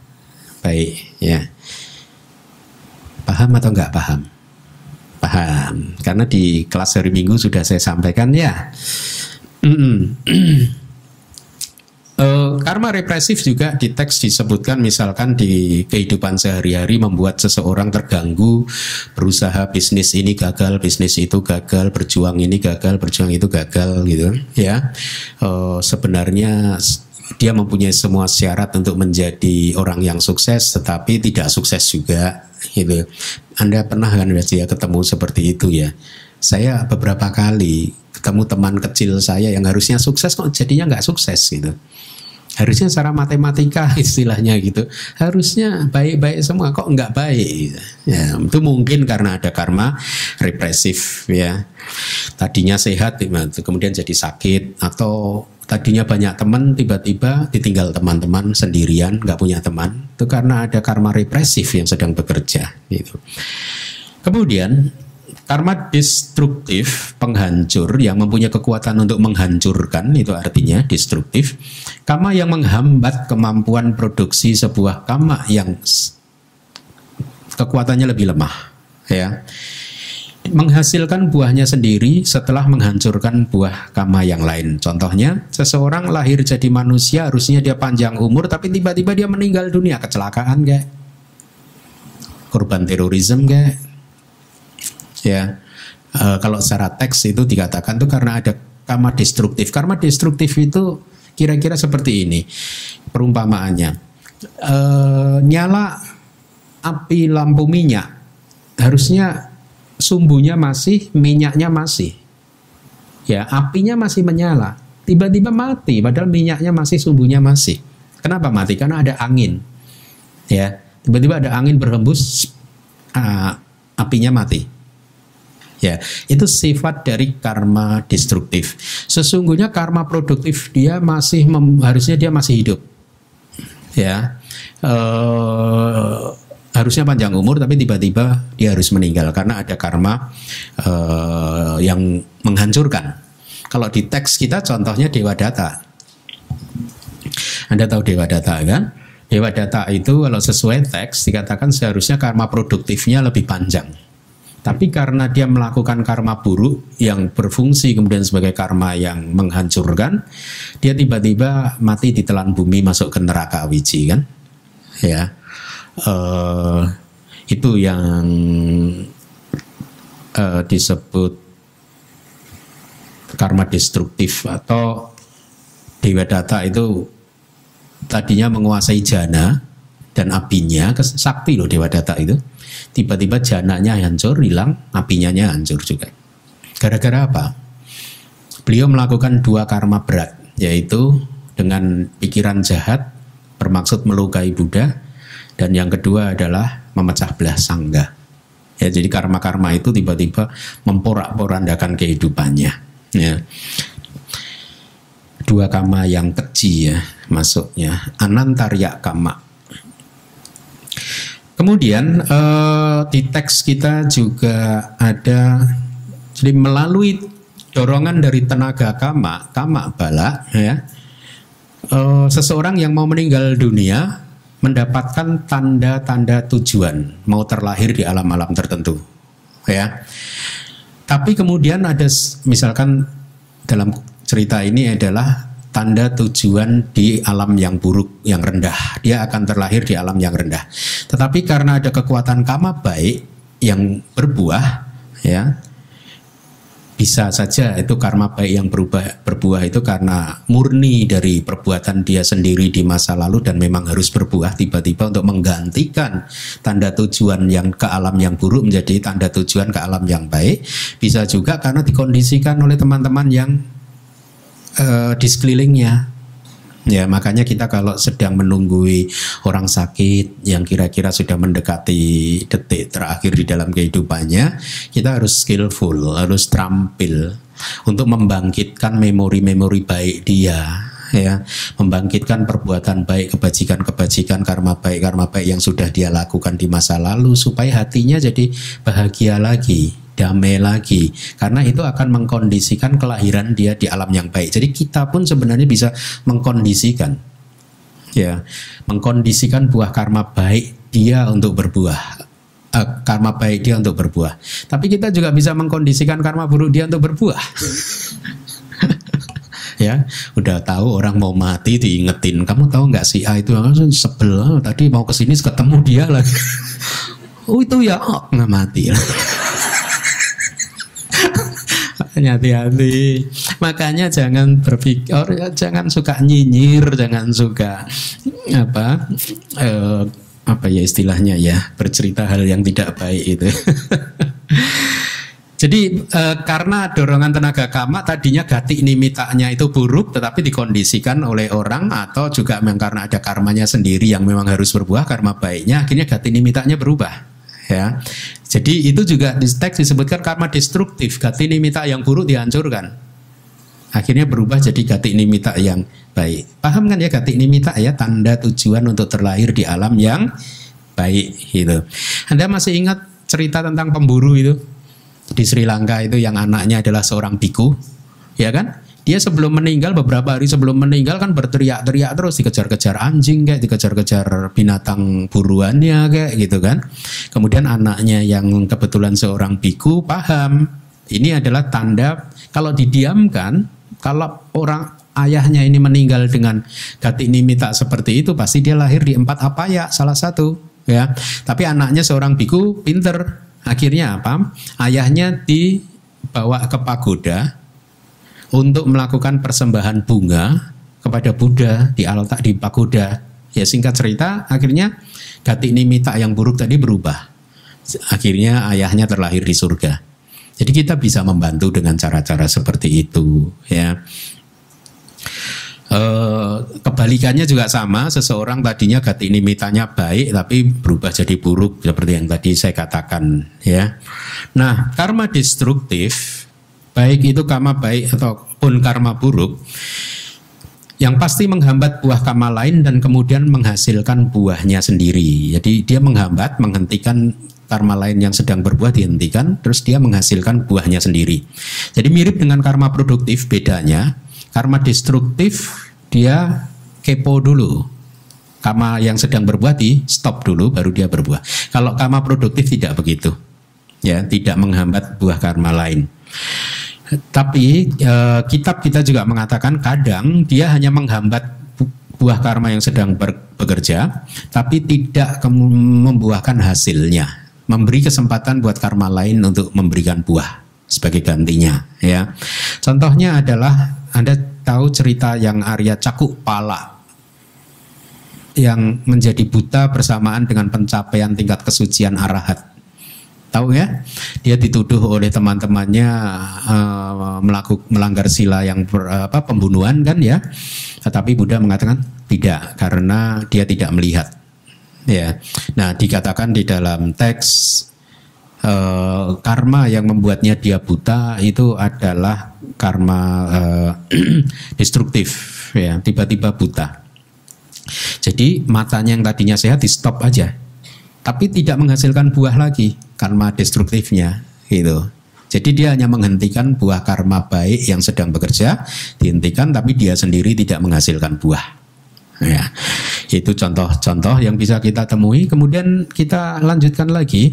baik. Ya, paham atau enggak paham? Paham, karena di kelas hari Minggu sudah saya sampaikan ya. Uh, karma represif juga di teks disebutkan misalkan di kehidupan sehari-hari membuat seseorang terganggu berusaha bisnis ini gagal bisnis itu gagal berjuang ini gagal berjuang itu gagal gitu ya. Uh, sebenarnya dia mempunyai semua syarat untuk menjadi orang yang sukses tetapi tidak sukses juga gitu. Anda pernah kan dia ketemu seperti itu ya? Saya beberapa kali ketemu teman kecil saya yang harusnya sukses kok jadinya nggak sukses gitu Harusnya secara matematika istilahnya gitu. Harusnya baik-baik semua kok nggak baik. Ya, itu mungkin karena ada karma represif ya. Tadinya sehat kemudian jadi sakit atau tadinya banyak teman tiba-tiba ditinggal teman-teman sendirian nggak punya teman itu karena ada karma represif yang sedang bekerja gitu. Kemudian Karma destruktif, penghancur yang mempunyai kekuatan untuk menghancurkan itu artinya destruktif. Karma yang menghambat kemampuan produksi sebuah karma yang kekuatannya lebih lemah, ya. Menghasilkan buahnya sendiri setelah menghancurkan buah karma yang lain. Contohnya, seseorang lahir jadi manusia harusnya dia panjang umur tapi tiba-tiba dia meninggal dunia kecelakaan kayak korban terorisme kayak ya. E, kalau secara teks itu dikatakan tuh karena ada karma destruktif. Karma destruktif itu kira-kira seperti ini perumpamaannya. E, nyala api lampu minyak. Harusnya sumbunya masih minyaknya masih. Ya apinya masih menyala. Tiba-tiba mati padahal minyaknya masih sumbunya masih. Kenapa mati? Karena ada angin. Ya tiba-tiba ada angin berhembus uh, apinya mati Ya, itu sifat dari karma destruktif. Sesungguhnya karma produktif dia masih mem, harusnya dia masih hidup. Ya. Uh, harusnya panjang umur tapi tiba-tiba dia harus meninggal karena ada karma uh, yang menghancurkan. Kalau di teks kita contohnya Dewa Data. Anda tahu Dewa Data kan? Dewa Data itu kalau sesuai teks dikatakan seharusnya karma produktifnya lebih panjang tapi karena dia melakukan karma buruk yang berfungsi kemudian sebagai karma yang menghancurkan, dia tiba-tiba mati di telan bumi masuk ke neraka wiji kan? Ya, uh, itu yang uh, disebut karma destruktif atau dewa data itu tadinya menguasai jana dan apinya, sakti loh dewa data itu tiba-tiba jananya hancur, hilang, apinya hancur juga. Gara-gara apa? Beliau melakukan dua karma berat, yaitu dengan pikiran jahat bermaksud melukai Buddha, dan yang kedua adalah memecah belah sangga. Ya, jadi karma-karma itu tiba-tiba memporak-porandakan kehidupannya. Ya. Dua kama yang kecil ya masuknya. Anantarya kama Kemudian uh, di teks kita juga ada jadi melalui dorongan dari tenaga kama, kama bala ya. Uh, seseorang yang mau meninggal dunia mendapatkan tanda-tanda tujuan mau terlahir di alam-alam tertentu ya. Tapi kemudian ada misalkan dalam cerita ini adalah tanda tujuan di alam yang buruk, yang rendah. Dia akan terlahir di alam yang rendah. Tetapi karena ada kekuatan kama baik yang berbuah, ya bisa saja itu karma baik yang berubah berbuah itu karena murni dari perbuatan dia sendiri di masa lalu dan memang harus berbuah tiba-tiba untuk menggantikan tanda tujuan yang ke alam yang buruk menjadi tanda tujuan ke alam yang baik bisa juga karena dikondisikan oleh teman-teman yang uh, di sekelilingnya. Ya, makanya kita kalau sedang menunggui orang sakit yang kira-kira sudah mendekati detik terakhir di dalam kehidupannya, kita harus skillful, harus terampil untuk membangkitkan memori-memori baik dia ya membangkitkan perbuatan baik kebajikan-kebajikan karma baik karma baik yang sudah dia lakukan di masa lalu supaya hatinya jadi bahagia lagi damai lagi karena itu akan mengkondisikan kelahiran dia di alam yang baik. Jadi kita pun sebenarnya bisa mengkondisikan ya, mengkondisikan buah karma baik dia untuk berbuah. Uh, karma baik dia untuk berbuah. Tapi kita juga bisa mengkondisikan karma buruk dia untuk berbuah. ya udah tahu orang mau mati diingetin kamu tahu nggak si A itu sebel tadi mau ke sini ketemu dia lagi oh itu ya oh, nggak mati hati-hati. Makanya jangan berpikir, jangan suka nyinyir, jangan suka apa, eh, apa ya istilahnya ya bercerita hal yang tidak baik itu. Jadi e, karena dorongan tenaga kama tadinya gati nimitanya itu buruk tetapi dikondisikan oleh orang atau juga memang karena ada karmanya sendiri yang memang harus berbuah karma baiknya akhirnya gati nimitanya berubah ya. Jadi itu juga di teks disebutkan karma destruktif, gati nimita yang buruk dihancurkan. Akhirnya berubah jadi gati nimita yang baik. Paham kan ya gati nimita ya tanda tujuan untuk terlahir di alam yang baik gitu. Anda masih ingat cerita tentang pemburu itu? di Sri Lanka itu yang anaknya adalah seorang biku, ya kan? Dia sebelum meninggal beberapa hari sebelum meninggal kan berteriak-teriak terus dikejar-kejar anjing kayak dikejar-kejar binatang buruannya kayak gitu kan. Kemudian anaknya yang kebetulan seorang biku paham ini adalah tanda kalau didiamkan kalau orang ayahnya ini meninggal dengan gati nimita seperti itu pasti dia lahir di empat apa ya salah satu ya. Tapi anaknya seorang biku pinter Akhirnya apa? Ayahnya dibawa ke pagoda untuk melakukan persembahan bunga kepada Buddha di altar di pagoda. Ya singkat cerita, akhirnya gati nimita yang buruk tadi berubah. Akhirnya ayahnya terlahir di surga. Jadi kita bisa membantu dengan cara-cara seperti itu, ya. Eh, kebalikannya juga sama, seseorang tadinya gati ini mitanya baik tapi berubah jadi buruk seperti yang tadi saya katakan ya. Nah, karma destruktif baik itu karma baik ataupun karma buruk yang pasti menghambat buah karma lain dan kemudian menghasilkan buahnya sendiri. Jadi dia menghambat, menghentikan karma lain yang sedang berbuah dihentikan, terus dia menghasilkan buahnya sendiri. Jadi mirip dengan karma produktif, bedanya Karma destruktif dia kepo dulu. Karma yang sedang berbuah di stop dulu baru dia berbuah. Kalau karma produktif tidak begitu. Ya, tidak menghambat buah karma lain. Tapi e, kitab kita juga mengatakan kadang dia hanya menghambat buah karma yang sedang bekerja, tapi tidak membuahkan hasilnya, memberi kesempatan buat karma lain untuk memberikan buah sebagai gantinya. Ya, contohnya adalah anda tahu cerita yang Arya Cakuk Pala yang menjadi buta bersamaan dengan pencapaian tingkat kesucian arahat. Tahu ya? Dia dituduh oleh teman-temannya uh, melanggar sila yang ber, apa pembunuhan kan ya. Tetapi Buddha mengatakan tidak karena dia tidak melihat. Ya. Nah, dikatakan di dalam teks uh, karma yang membuatnya dia buta itu adalah karma uh, destruktif ya tiba-tiba buta jadi matanya yang tadinya sehat di stop aja tapi tidak menghasilkan buah lagi karma destruktifnya gitu. Jadi dia hanya menghentikan buah karma baik yang sedang bekerja dihentikan tapi dia sendiri tidak menghasilkan buah. Ya. Itu contoh-contoh yang bisa kita temui. Kemudian kita lanjutkan lagi.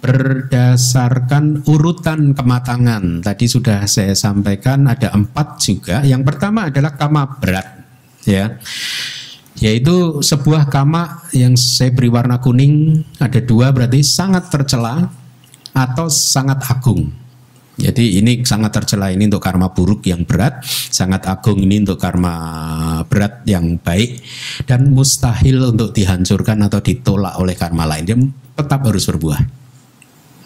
Berdasarkan urutan kematangan. Tadi sudah saya sampaikan ada empat juga. Yang pertama adalah kama berat, ya, yaitu sebuah kama yang saya beri warna kuning ada dua berarti sangat tercela atau sangat agung. Jadi ini sangat tercela ini untuk karma buruk yang berat, sangat agung ini untuk karma berat yang baik dan mustahil untuk dihancurkan atau ditolak oleh karma lain. Dia tetap harus berbuah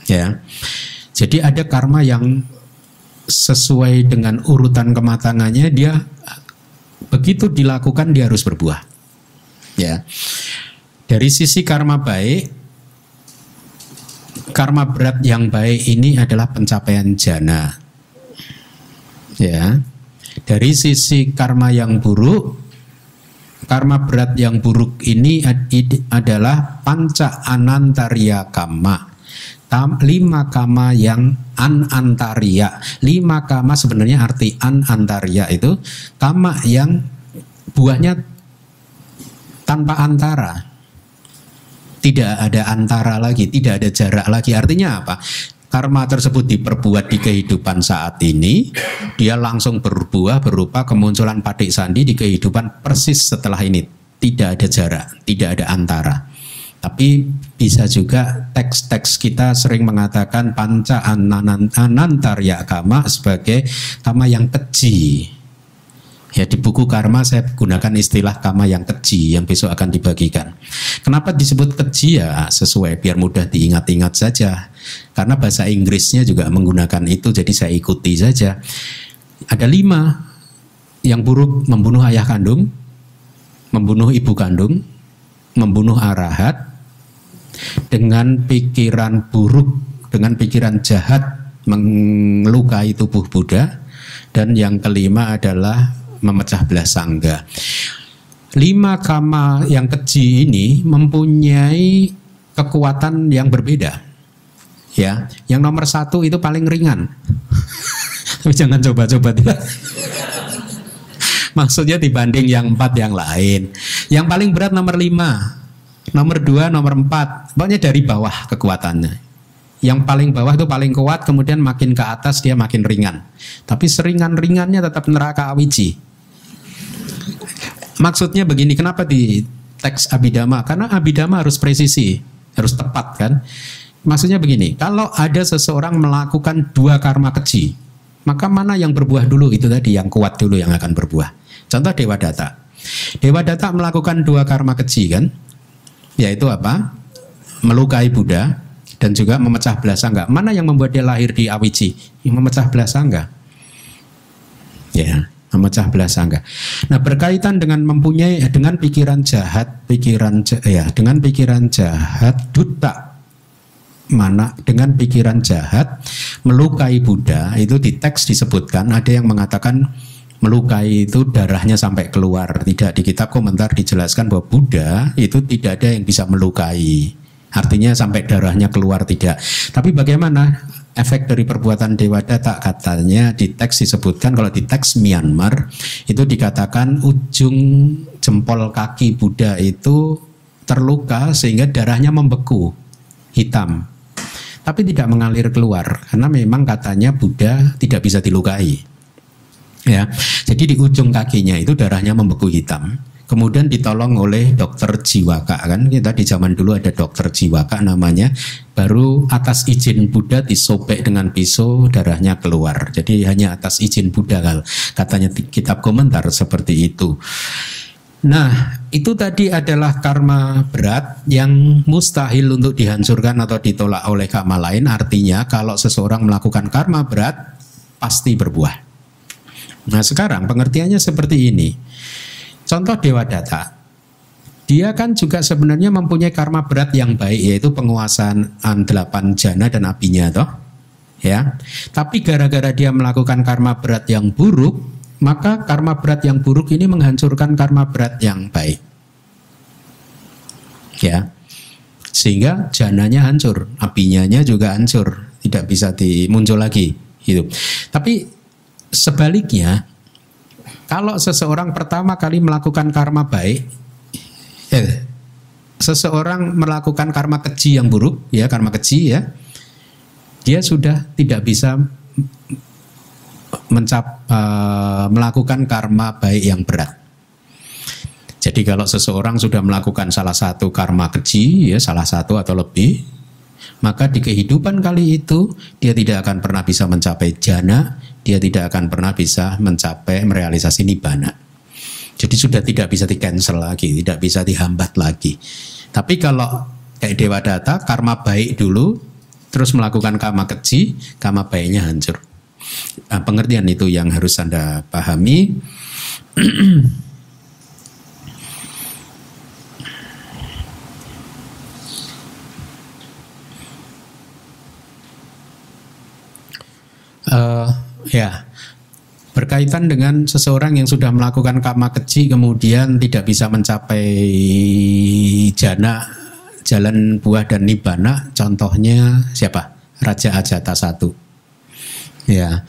ya. Jadi ada karma yang sesuai dengan urutan kematangannya dia begitu dilakukan dia harus berbuah. Ya. Dari sisi karma baik karma berat yang baik ini adalah pencapaian jana. Ya. Dari sisi karma yang buruk karma berat yang buruk ini adalah panca anantarya kama tam, lima kama yang an antaria. Lima kama sebenarnya arti an antaria itu kama yang buahnya tanpa antara. Tidak ada antara lagi, tidak ada jarak lagi. Artinya apa? Karma tersebut diperbuat di kehidupan saat ini, dia langsung berbuah berupa kemunculan patik sandi di kehidupan persis setelah ini. Tidak ada jarak, tidak ada antara. Tapi bisa juga teks-teks kita sering mengatakan panca anantarya kama sebagai kama yang keji. Ya di buku karma saya gunakan istilah kama yang keji yang besok akan dibagikan. Kenapa disebut keji ya sesuai biar mudah diingat-ingat saja. Karena bahasa Inggrisnya juga menggunakan itu jadi saya ikuti saja. Ada lima yang buruk membunuh ayah kandung, membunuh ibu kandung, membunuh arahat, dengan pikiran buruk, dengan pikiran jahat melukai tubuh Buddha, dan yang kelima adalah memecah belah sangga. Lima kama yang keji ini mempunyai kekuatan yang berbeda. Ya, yang nomor satu itu paling ringan. Tapi jangan coba-coba tidak. Maksudnya dibanding yang empat yang lain. Yang paling berat nomor lima, nomor dua, nomor empat. Pokoknya dari bawah kekuatannya. Yang paling bawah itu paling kuat, kemudian makin ke atas dia makin ringan. Tapi seringan-ringannya tetap neraka awiji. Maksudnya begini, kenapa di teks abidama? Karena abidama harus presisi, harus tepat kan? Maksudnya begini, kalau ada seseorang melakukan dua karma keji, maka mana yang berbuah dulu itu tadi yang kuat dulu yang akan berbuah. Contoh Dewa Data. Dewa Data melakukan dua karma keji kan? Yaitu apa? Melukai Buddha dan juga memecah belah sangga. Mana yang membuat dia lahir di Awiji? Yang memecah belah sangga. Ya memecah belah sangga. Nah berkaitan dengan mempunyai dengan pikiran jahat, pikiran ya dengan pikiran jahat duta mana dengan pikiran jahat melukai Buddha itu di teks disebutkan ada yang mengatakan melukai itu darahnya sampai keluar. Tidak di kitab komentar dijelaskan bahwa Buddha itu tidak ada yang bisa melukai. Artinya sampai darahnya keluar tidak. Tapi bagaimana efek dari perbuatan Dewa Data katanya di teks disebutkan kalau di teks Myanmar itu dikatakan ujung jempol kaki Buddha itu terluka sehingga darahnya membeku hitam. Tapi tidak mengalir keluar karena memang katanya Buddha tidak bisa dilukai. Ya jadi di ujung kakinya itu darahnya membeku hitam Kemudian ditolong oleh dokter jiwaka kan kita di zaman dulu ada dokter jiwaka namanya baru atas izin Buddha disobek dengan pisau darahnya keluar. Jadi hanya atas izin Buddha kal katanya kitab komentar seperti itu. Nah, itu tadi adalah karma berat yang mustahil untuk dihancurkan atau ditolak oleh karma lain. Artinya kalau seseorang melakukan karma berat pasti berbuah. Nah, sekarang pengertiannya seperti ini. Contoh Dewa Data. Dia kan juga sebenarnya mempunyai karma berat yang baik yaitu penguasaan delapan jana dan apinya toh. Ya. Tapi gara-gara dia melakukan karma berat yang buruk, maka karma berat yang buruk ini menghancurkan karma berat yang baik. Ya. Sehingga jananya hancur, apinya juga hancur, tidak bisa dimuncul lagi gitu. Tapi sebaliknya kalau seseorang pertama kali melakukan karma baik, ya, seseorang melakukan karma keji yang buruk, ya karma keji ya, dia sudah tidak bisa mencap, uh, melakukan karma baik yang berat. Jadi kalau seseorang sudah melakukan salah satu karma keji, ya salah satu atau lebih, maka di kehidupan kali itu dia tidak akan pernah bisa mencapai jana, dia tidak akan pernah bisa mencapai merealisasi nibbana. Jadi sudah tidak bisa di cancel lagi, tidak bisa dihambat lagi. Tapi kalau kayak Dewa Data, karma baik dulu, terus melakukan karma keji, karma baiknya hancur. Nah, pengertian itu yang harus Anda pahami. uh, Ya, berkaitan dengan seseorang yang sudah melakukan kama keji kemudian tidak bisa mencapai jana jalan buah dan nibana contohnya siapa? Raja Ajata satu. Ya.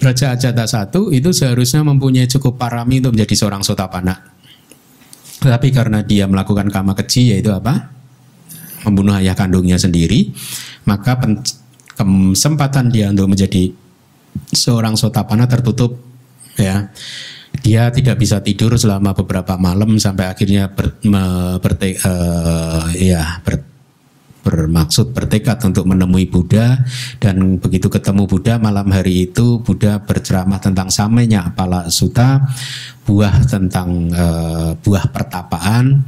Raja Ajata satu itu seharusnya mempunyai cukup parami untuk menjadi seorang sotapana. Tapi karena dia melakukan kama keji yaitu apa? Membunuh ayah kandungnya sendiri maka kesempatan dia untuk menjadi seorang sotapana tertutup ya. Dia tidak bisa tidur selama beberapa malam sampai akhirnya ber, me, berte, uh, ya ber, ber, bermaksud bertekad untuk menemui Buddha. Dan begitu ketemu Buddha malam hari itu Buddha berceramah tentang samanya pala suta buah tentang uh, buah pertapaan.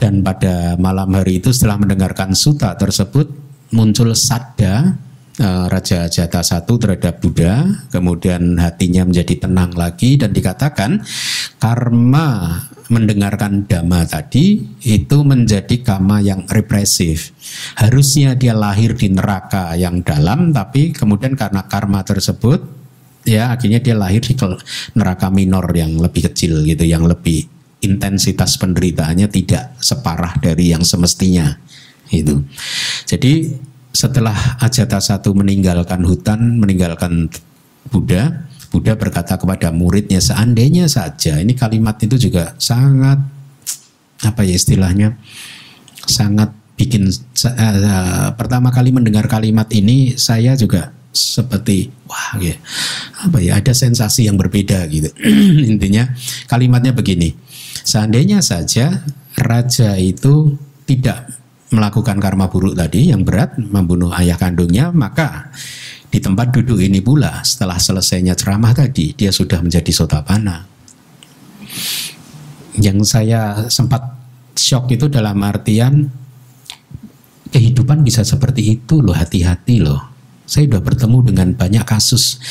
Dan pada malam hari itu setelah mendengarkan suta tersebut muncul sadda Raja Jata satu terhadap Buddha, kemudian hatinya menjadi tenang lagi dan dikatakan karma mendengarkan dhamma tadi itu menjadi kama yang represif. Harusnya dia lahir di neraka yang dalam tapi kemudian karena karma tersebut ya akhirnya dia lahir di neraka minor yang lebih kecil gitu, yang lebih intensitas penderitaannya tidak separah dari yang semestinya itu. Jadi setelah Ajata satu meninggalkan hutan, meninggalkan Buddha, Buddha berkata kepada muridnya seandainya saja ini kalimat itu juga sangat apa ya istilahnya sangat bikin uh, pertama kali mendengar kalimat ini saya juga seperti wah ya apa ya ada sensasi yang berbeda gitu. Intinya kalimatnya begini seandainya saja raja itu tidak melakukan karma buruk tadi yang berat membunuh ayah kandungnya maka di tempat duduk ini pula setelah selesainya ceramah tadi dia sudah menjadi sotapana. Yang saya sempat shock itu dalam artian kehidupan bisa seperti itu loh hati-hati loh. Saya sudah bertemu dengan banyak kasus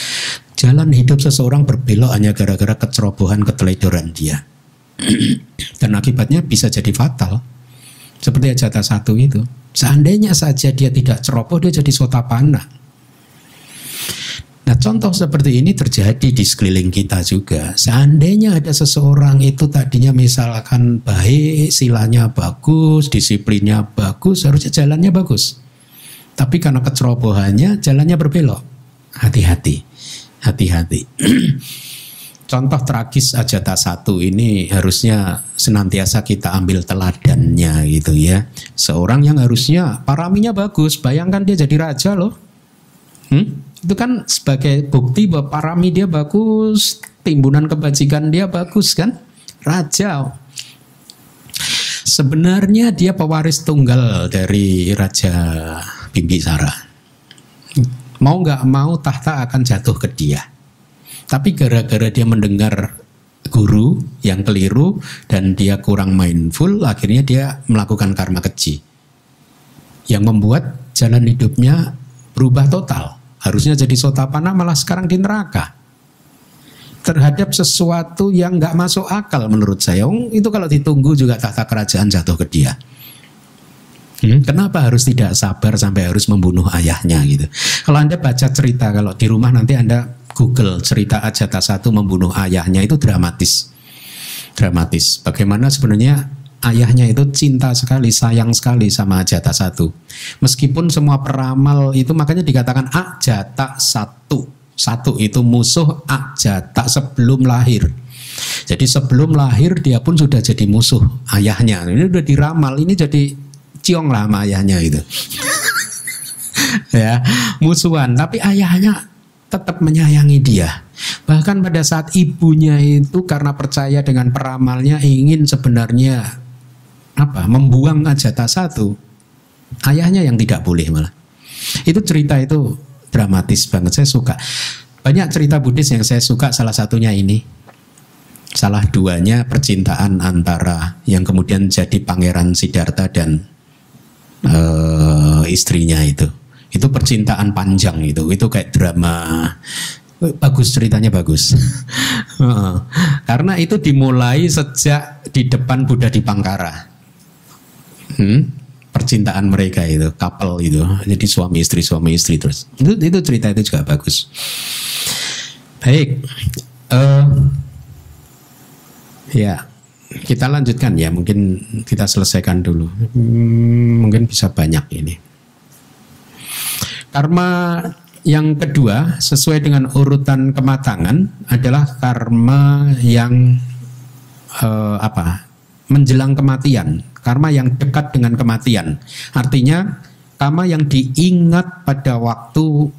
jalan hidup seseorang berbelok hanya gara-gara kecerobohan keteledoran dia. Dan akibatnya bisa jadi fatal. Seperti ajata satu itu. Seandainya saja dia tidak ceroboh, dia jadi sotapana. Nah contoh seperti ini terjadi di sekeliling kita juga. Seandainya ada seseorang itu tadinya misalkan baik, silanya bagus, disiplinnya bagus, harusnya jalannya bagus. Tapi karena kecerobohannya jalannya berbelok. Hati-hati, hati-hati. Contoh tragis Ajata satu ini harusnya senantiasa kita ambil teladannya gitu ya. Seorang yang harusnya paraminya bagus, bayangkan dia jadi raja loh. Hmm? itu kan sebagai bukti bahwa parami dia bagus, timbunan kebajikan dia bagus kan, raja. Sebenarnya dia pewaris tunggal dari Raja Bimbisara. Mau nggak mau tahta akan jatuh ke dia. Tapi gara-gara dia mendengar guru yang keliru dan dia kurang mindful, akhirnya dia melakukan karma keji. Yang membuat jalan hidupnya berubah total harusnya jadi sotapana malah sekarang di neraka terhadap sesuatu yang nggak masuk akal menurut saya. itu kalau ditunggu juga tahta kerajaan jatuh ke dia. Hmm, kenapa harus tidak sabar sampai harus membunuh ayahnya gitu? Kalau anda baca cerita kalau di rumah nanti anda Google cerita Ajata satu membunuh ayahnya itu dramatis, dramatis. Bagaimana sebenarnya ayahnya itu cinta sekali, sayang sekali sama Ajata satu. Meskipun semua peramal itu makanya dikatakan Ajata satu. Satu itu musuh Ajata sebelum lahir. Jadi sebelum lahir dia pun sudah jadi musuh ayahnya. Ini udah diramal, ini jadi ciong lah sama ayahnya itu. ya, musuhan. Tapi ayahnya tetap menyayangi dia. Bahkan pada saat ibunya itu karena percaya dengan peramalnya ingin sebenarnya apa membuang ajata satu ayahnya yang tidak boleh malah. Itu cerita itu dramatis banget saya suka. Banyak cerita Buddhis yang saya suka salah satunya ini. Salah duanya percintaan antara yang kemudian jadi pangeran Siddhartha dan uh, istrinya itu itu percintaan panjang itu. Itu kayak drama. Bagus ceritanya bagus. Karena itu dimulai sejak di depan Buddha di Pangkara. Hmm, percintaan mereka itu couple itu. Jadi suami istri suami istri terus. Itu itu cerita itu juga bagus. Baik. Uh, ya. Kita lanjutkan ya. Mungkin kita selesaikan dulu. Hmm, mungkin bisa banyak ini karma yang kedua sesuai dengan urutan kematangan adalah karma yang uh, apa menjelang kematian karma yang dekat dengan kematian. Artinya karma yang diingat pada waktu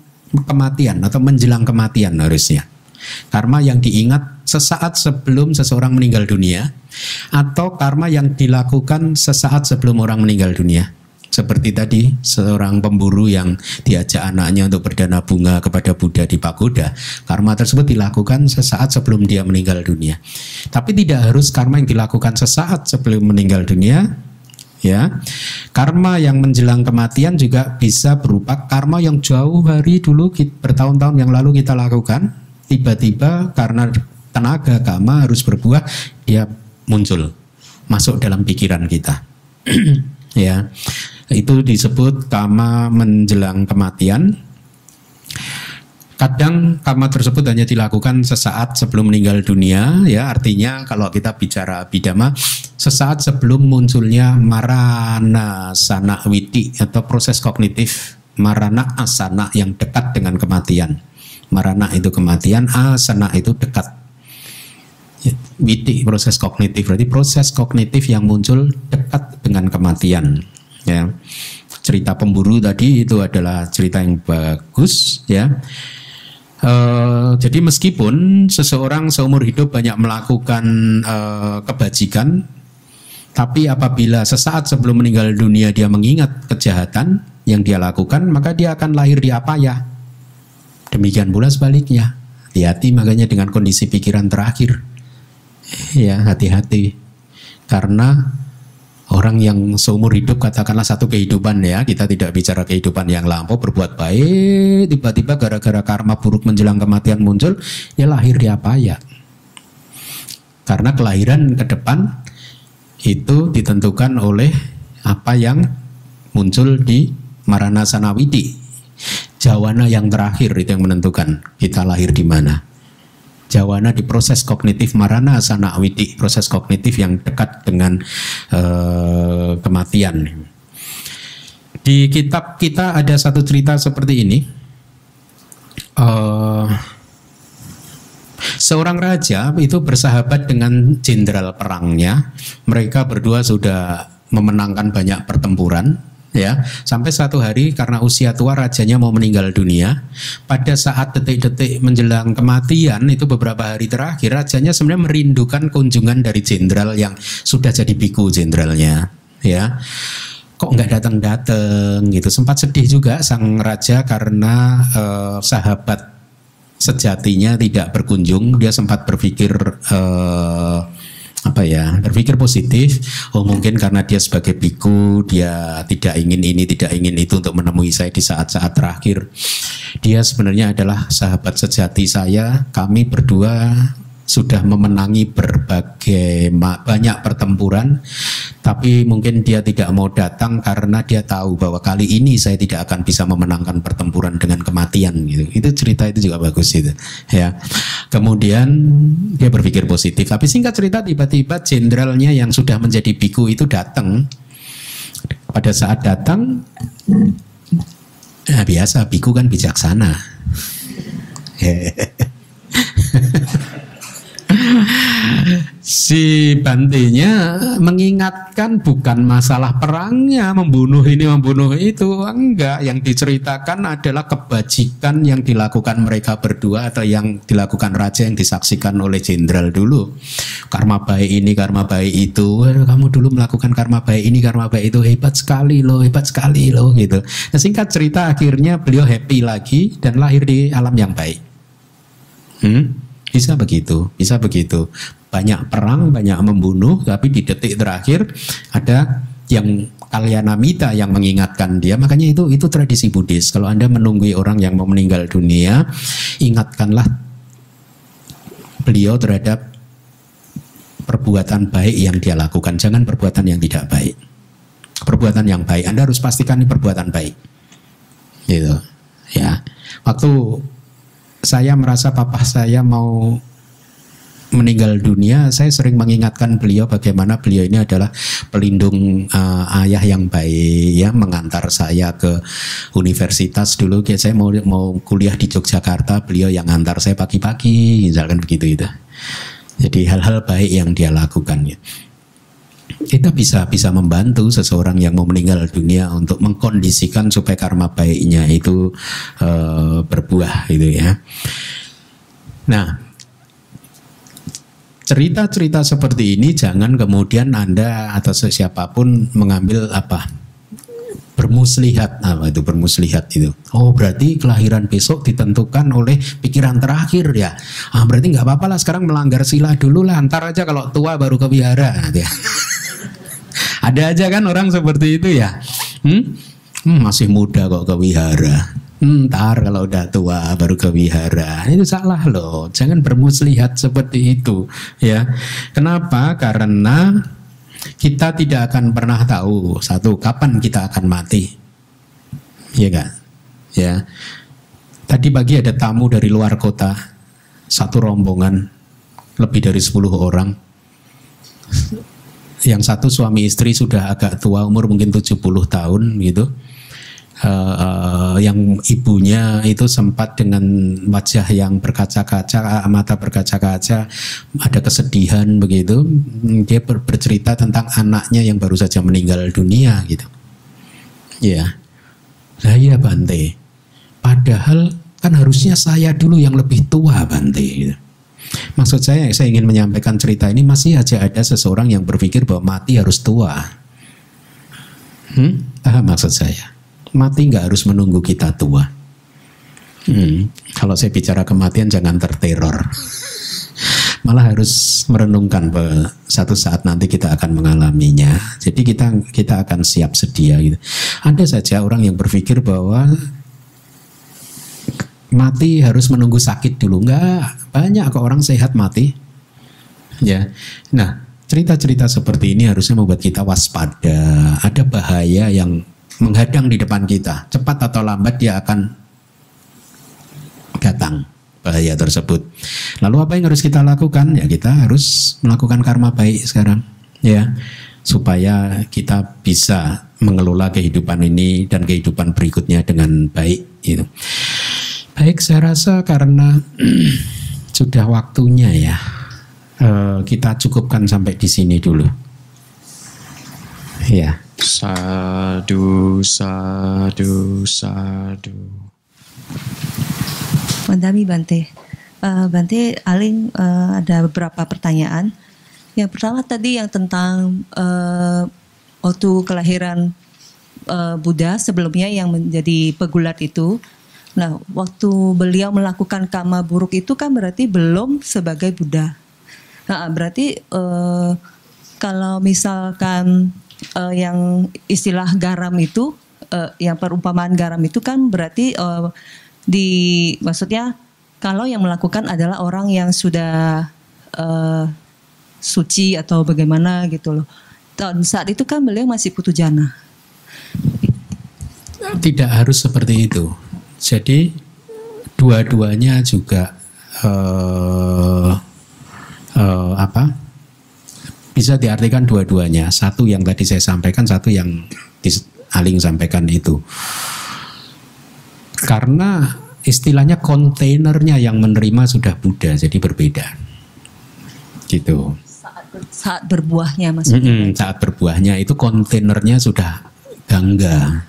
kematian atau menjelang kematian harusnya. Karma yang diingat sesaat sebelum seseorang meninggal dunia atau karma yang dilakukan sesaat sebelum orang meninggal dunia. Seperti tadi seorang pemburu yang diajak anaknya untuk berdana bunga kepada Buddha di pagoda, karma tersebut dilakukan sesaat sebelum dia meninggal dunia. Tapi tidak harus karma yang dilakukan sesaat sebelum meninggal dunia, ya. Karma yang menjelang kematian juga bisa berupa karma yang jauh hari dulu bertahun-tahun yang lalu kita lakukan, tiba-tiba karena tenaga karma harus berbuah, dia muncul masuk dalam pikiran kita. ya itu disebut kama menjelang kematian. Kadang kama tersebut hanya dilakukan sesaat sebelum meninggal dunia, ya artinya kalau kita bicara bidama sesaat sebelum munculnya marana sana witi atau proses kognitif marana asana yang dekat dengan kematian. Marana itu kematian, asana itu dekat. Witi proses kognitif berarti proses kognitif yang muncul dekat dengan kematian ya cerita pemburu tadi itu adalah cerita yang bagus ya Uh, jadi meskipun seseorang seumur hidup banyak melakukan uh, kebajikan, tapi apabila sesaat sebelum meninggal dunia dia mengingat kejahatan yang dia lakukan, maka dia akan lahir di apa ya? Demikian pula sebaliknya. Hati-hati makanya dengan kondisi pikiran terakhir. Ya, hati-hati. Karena orang yang seumur hidup katakanlah satu kehidupan ya kita tidak bicara kehidupan yang lampau berbuat baik tiba-tiba gara-gara karma buruk menjelang kematian muncul ya lahir di apa ya? Karena kelahiran ke depan itu ditentukan oleh apa yang muncul di Marana Sanawidi Jawana yang terakhir itu yang menentukan kita lahir di mana Jawana di proses kognitif marana sana widi proses kognitif yang dekat dengan uh, kematian. Di kitab kita ada satu cerita seperti ini. Uh, seorang raja itu bersahabat dengan jenderal perangnya. Mereka berdua sudah memenangkan banyak pertempuran ya sampai satu hari karena usia tua rajanya mau meninggal dunia pada saat detik-detik menjelang kematian itu beberapa hari terakhir rajanya sebenarnya merindukan kunjungan dari jenderal yang sudah jadi biku jenderalnya. Ya kok nggak datang-datang gitu. Sempat sedih juga sang raja karena uh, sahabat sejatinya tidak berkunjung. Dia sempat berpikir uh, apa ya berpikir positif. Oh mungkin karena dia sebagai biku dia tidak ingin ini tidak ingin itu untuk menemui saya di saat-saat terakhir. Dia sebenarnya adalah sahabat sejati saya. Kami berdua sudah memenangi berbagai banyak pertempuran tapi mungkin dia tidak mau datang karena dia tahu bahwa kali ini saya tidak akan bisa memenangkan pertempuran dengan kematian gitu. Itu cerita itu juga bagus itu ya. Kemudian dia berpikir positif. Tapi singkat cerita tiba-tiba jenderalnya yang sudah menjadi biku itu datang. Pada saat datang nah biasa biku kan bijaksana si Bantinya mengingatkan bukan masalah perangnya membunuh ini membunuh itu. Enggak yang diceritakan adalah kebajikan yang dilakukan mereka berdua atau yang dilakukan raja yang disaksikan oleh jenderal dulu. Karma baik ini karma baik itu. Kamu dulu melakukan karma baik ini karma baik itu. Hebat sekali loh hebat sekali loh gitu. Nah, singkat cerita akhirnya beliau happy lagi dan lahir di alam yang baik. Hmm? Bisa begitu, bisa begitu. Banyak perang, banyak membunuh, tapi di detik terakhir ada yang kalyanamita yang mengingatkan dia. Makanya itu itu tradisi Buddhis. Kalau Anda menunggu orang yang mau meninggal dunia, ingatkanlah beliau terhadap perbuatan baik yang dia lakukan. Jangan perbuatan yang tidak baik. Perbuatan yang baik. Anda harus pastikan ini perbuatan baik. Gitu. Ya. Waktu saya merasa papa saya mau meninggal dunia, saya sering mengingatkan beliau bagaimana beliau ini adalah pelindung uh, ayah yang baik ya mengantar saya ke universitas dulu kayak saya mau mau kuliah di Yogyakarta, beliau yang antar saya pagi-pagi misalkan begitu itu. Jadi hal-hal baik yang dia lakukan ya kita bisa bisa membantu seseorang yang mau meninggal dunia untuk mengkondisikan supaya karma baiknya itu uh, berbuah gitu ya. Nah, cerita-cerita seperti ini jangan kemudian Anda atau siapa pun mengambil apa bermuslihat apa itu bermuslihat itu oh berarti kelahiran besok ditentukan oleh pikiran terakhir ya ah berarti nggak apa-apa lah sekarang melanggar sila dulu lah ntar aja kalau tua baru ke wihara ya. Ada aja kan orang seperti itu ya hmm? Hmm, masih muda kok ke wihara Ntar kalau udah tua baru ke wihara itu salah loh. Jangan bermuslihat seperti itu ya. Kenapa? Karena kita tidak akan pernah tahu satu kapan kita akan mati. Ya kan? Ya. Tadi pagi ada tamu dari luar kota, satu rombongan lebih dari 10 orang. Yang satu suami istri sudah agak tua umur mungkin 70 tahun gitu uh, yang ibunya itu sempat dengan wajah yang berkaca-kaca, mata berkaca-kaca, ada kesedihan begitu. Dia ber bercerita tentang anaknya yang baru saja meninggal dunia gitu. Ya, lah iya Bante. Padahal kan harusnya saya dulu yang lebih tua Bante. Gitu. Maksud saya, saya ingin menyampaikan cerita ini masih aja ada seseorang yang berpikir bahwa mati harus tua. Hmm? Ah, maksud saya mati nggak harus menunggu kita tua. Hmm, kalau saya bicara kematian jangan terteror. Malah harus merenungkan bahwa satu saat nanti kita akan mengalaminya. Jadi kita kita akan siap sedia gitu. Ada saja orang yang berpikir bahwa mati harus menunggu sakit dulu. Enggak, banyak kok orang sehat mati. Ya. Nah, cerita-cerita seperti ini harusnya membuat kita waspada. Ada bahaya yang menghadang di depan kita. Cepat atau lambat dia akan datang bahaya tersebut. Lalu apa yang harus kita lakukan? Ya kita harus melakukan karma baik sekarang, ya, supaya kita bisa mengelola kehidupan ini dan kehidupan berikutnya dengan baik. Itu. Baik, saya rasa karena sudah waktunya ya, eh, kita cukupkan sampai di sini dulu. Ya. Sadu, sadu, sadu. Mandami Bante. Uh, Bante, Aling uh, ada beberapa pertanyaan. Yang pertama tadi yang tentang uh, waktu kelahiran uh, Buddha sebelumnya yang menjadi pegulat itu. Nah, waktu beliau melakukan kama buruk itu kan berarti belum sebagai Buddha. Nah, berarti uh, kalau misalkan uh, yang istilah garam itu uh, yang perumpamaan garam itu kan berarti uh, di maksudnya kalau yang melakukan adalah orang yang sudah uh, suci atau bagaimana gitu loh. Dan saat itu kan beliau masih putu jana. Tidak harus seperti itu. Jadi dua-duanya juga uh, uh, apa? bisa diartikan dua-duanya. Satu yang tadi saya sampaikan, satu yang Aling sampaikan itu. Karena istilahnya kontainernya yang menerima sudah Buddha, jadi berbeda. Gitu. Saat, saat berbuahnya maksudnya. Mm -hmm, saat berbuahnya itu kontainernya sudah gangga.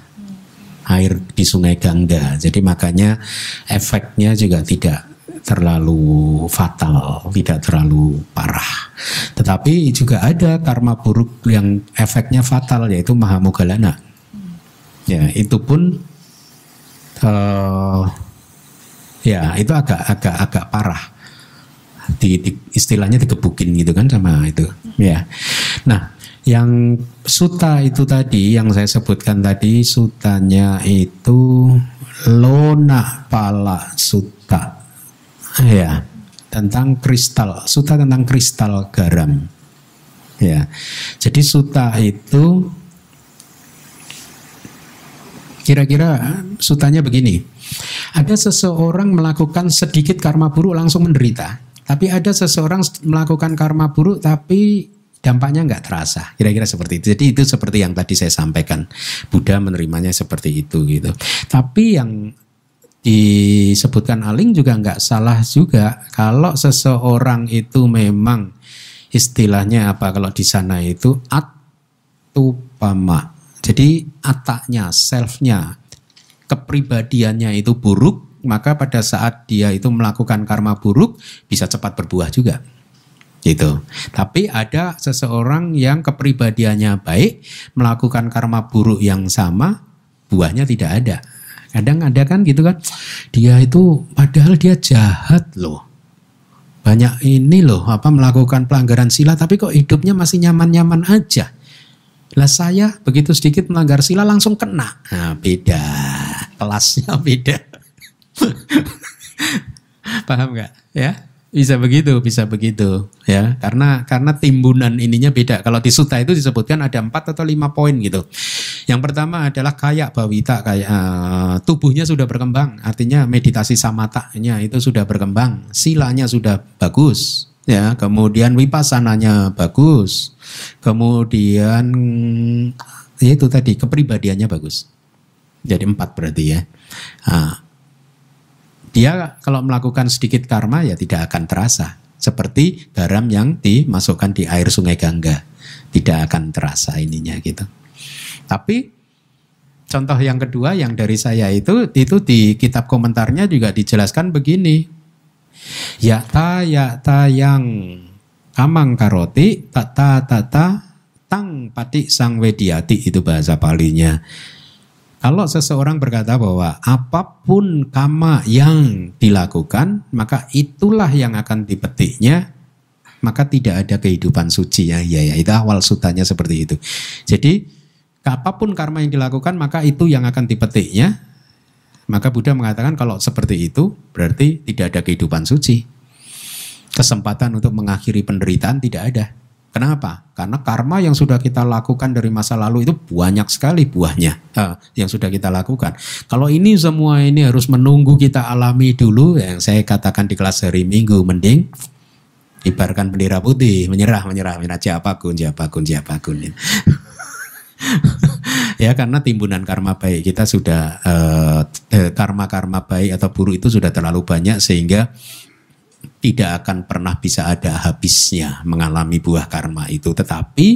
Air di sungai Gangga. Jadi makanya efeknya juga tidak terlalu fatal, tidak terlalu parah. Tetapi juga ada karma buruk yang efeknya fatal yaitu mahamogalana. Ya, itu pun uh, ya itu agak agak agak parah. Di, di istilahnya dikebukin gitu kan sama itu. Ya. Nah, yang suta itu tadi yang saya sebutkan tadi sutanya itu lona pala suta. Ya tentang kristal. Suta tentang kristal garam. Ya jadi suta itu kira-kira sutanya begini. Ada seseorang melakukan sedikit karma buruk langsung menderita. Tapi ada seseorang melakukan karma buruk tapi dampaknya nggak terasa. Kira-kira seperti itu. Jadi itu seperti yang tadi saya sampaikan. Buddha menerimanya seperti itu gitu. Tapi yang disebutkan Aling juga nggak salah juga. Kalau seseorang itu memang istilahnya apa kalau di sana itu atupama. Jadi ataknya selfnya kepribadiannya itu buruk maka pada saat dia itu melakukan karma buruk bisa cepat berbuah juga gitu. Tapi ada seseorang yang kepribadiannya baik melakukan karma buruk yang sama buahnya tidak ada. Kadang ada kan gitu kan, dia itu padahal dia jahat loh. Banyak ini loh apa melakukan pelanggaran sila tapi kok hidupnya masih nyaman-nyaman aja. Lah saya begitu sedikit melanggar sila langsung kena. Nah, beda. Kelasnya beda. Paham nggak? Ya, bisa begitu, bisa begitu, ya. Karena karena timbunan ininya beda. Kalau di suta itu disebutkan ada empat atau lima poin gitu. Yang pertama adalah kayak bawita, kayak uh, tubuhnya sudah berkembang. Artinya meditasi samatanya itu sudah berkembang, silanya sudah bagus, ya. Kemudian wipassananya bagus, kemudian ya itu tadi kepribadiannya bagus. Jadi empat berarti ya. Nah, dia kalau melakukan sedikit karma ya tidak akan terasa. Seperti garam yang dimasukkan di air sungai Gangga. Tidak akan terasa ininya gitu. Tapi contoh yang kedua yang dari saya itu itu di kitab komentarnya juga dijelaskan begini. Ya ta ya ta yang kamang karoti tata tata tang pati sang wediati itu bahasa palinya. Kalau seseorang berkata bahwa apa pun kama yang dilakukan, maka itulah yang akan dipetiknya, maka tidak ada kehidupan suci ya. Ya, ya itu awal sutanya seperti itu. Jadi apa pun karma yang dilakukan, maka itu yang akan dipetiknya. Maka Buddha mengatakan kalau seperti itu berarti tidak ada kehidupan suci. Kesempatan untuk mengakhiri penderitaan tidak ada. Kenapa? Karena karma yang sudah kita lakukan dari masa lalu itu banyak sekali buahnya yang sudah kita lakukan. Kalau ini semua ini harus menunggu kita alami dulu, yang saya katakan di kelas hari Minggu, mending ibarkan bendera putih, menyerah, menyerah, menyerah, siapa pun, siapa pun, siapa pun. ya karena timbunan karma baik kita sudah uh, karma-karma baik atau buruk itu sudah terlalu banyak sehingga tidak akan pernah bisa ada habisnya mengalami buah karma itu. Tetapi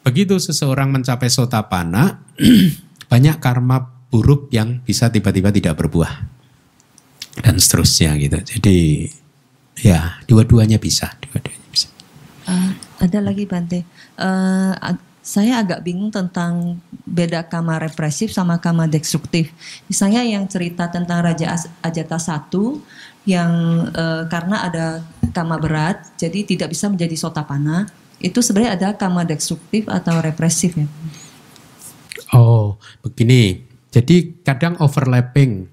begitu seseorang mencapai sotapana, banyak karma buruk yang bisa tiba-tiba tidak berbuah dan seterusnya gitu. Jadi ya dua-duanya bisa, dua-duanya bisa. Uh, ada lagi Bante. Uh, saya agak bingung tentang beda kama represif sama kama destruktif. Misalnya yang cerita tentang Raja Ajata satu yang uh, karena ada kama berat, jadi tidak bisa menjadi sotapana. Itu sebenarnya ada kama destruktif atau represif ya? Oh, begini. Jadi kadang overlapping.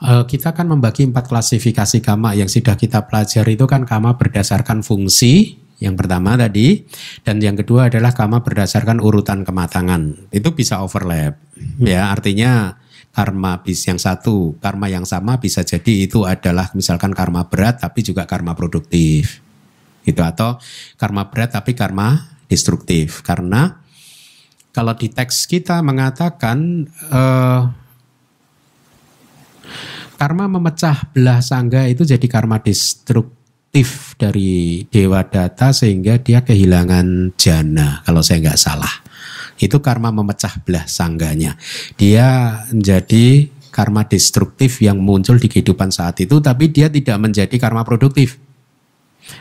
Uh, kita kan membagi empat klasifikasi kama yang sudah kita pelajari itu kan kama berdasarkan fungsi, yang pertama tadi dan yang kedua adalah kama berdasarkan urutan kematangan. Itu bisa overlap. Ya, artinya karma bis yang satu, karma yang sama bisa jadi itu adalah misalkan karma berat tapi juga karma produktif. Gitu atau karma berat tapi karma destruktif. Karena kalau di teks kita mengatakan eh, karma memecah belah sangga itu jadi karma destruktif dari Dewa Data sehingga dia kehilangan jana kalau saya nggak salah. Itu karma memecah belah sangganya. Dia menjadi karma destruktif yang muncul di kehidupan saat itu tapi dia tidak menjadi karma produktif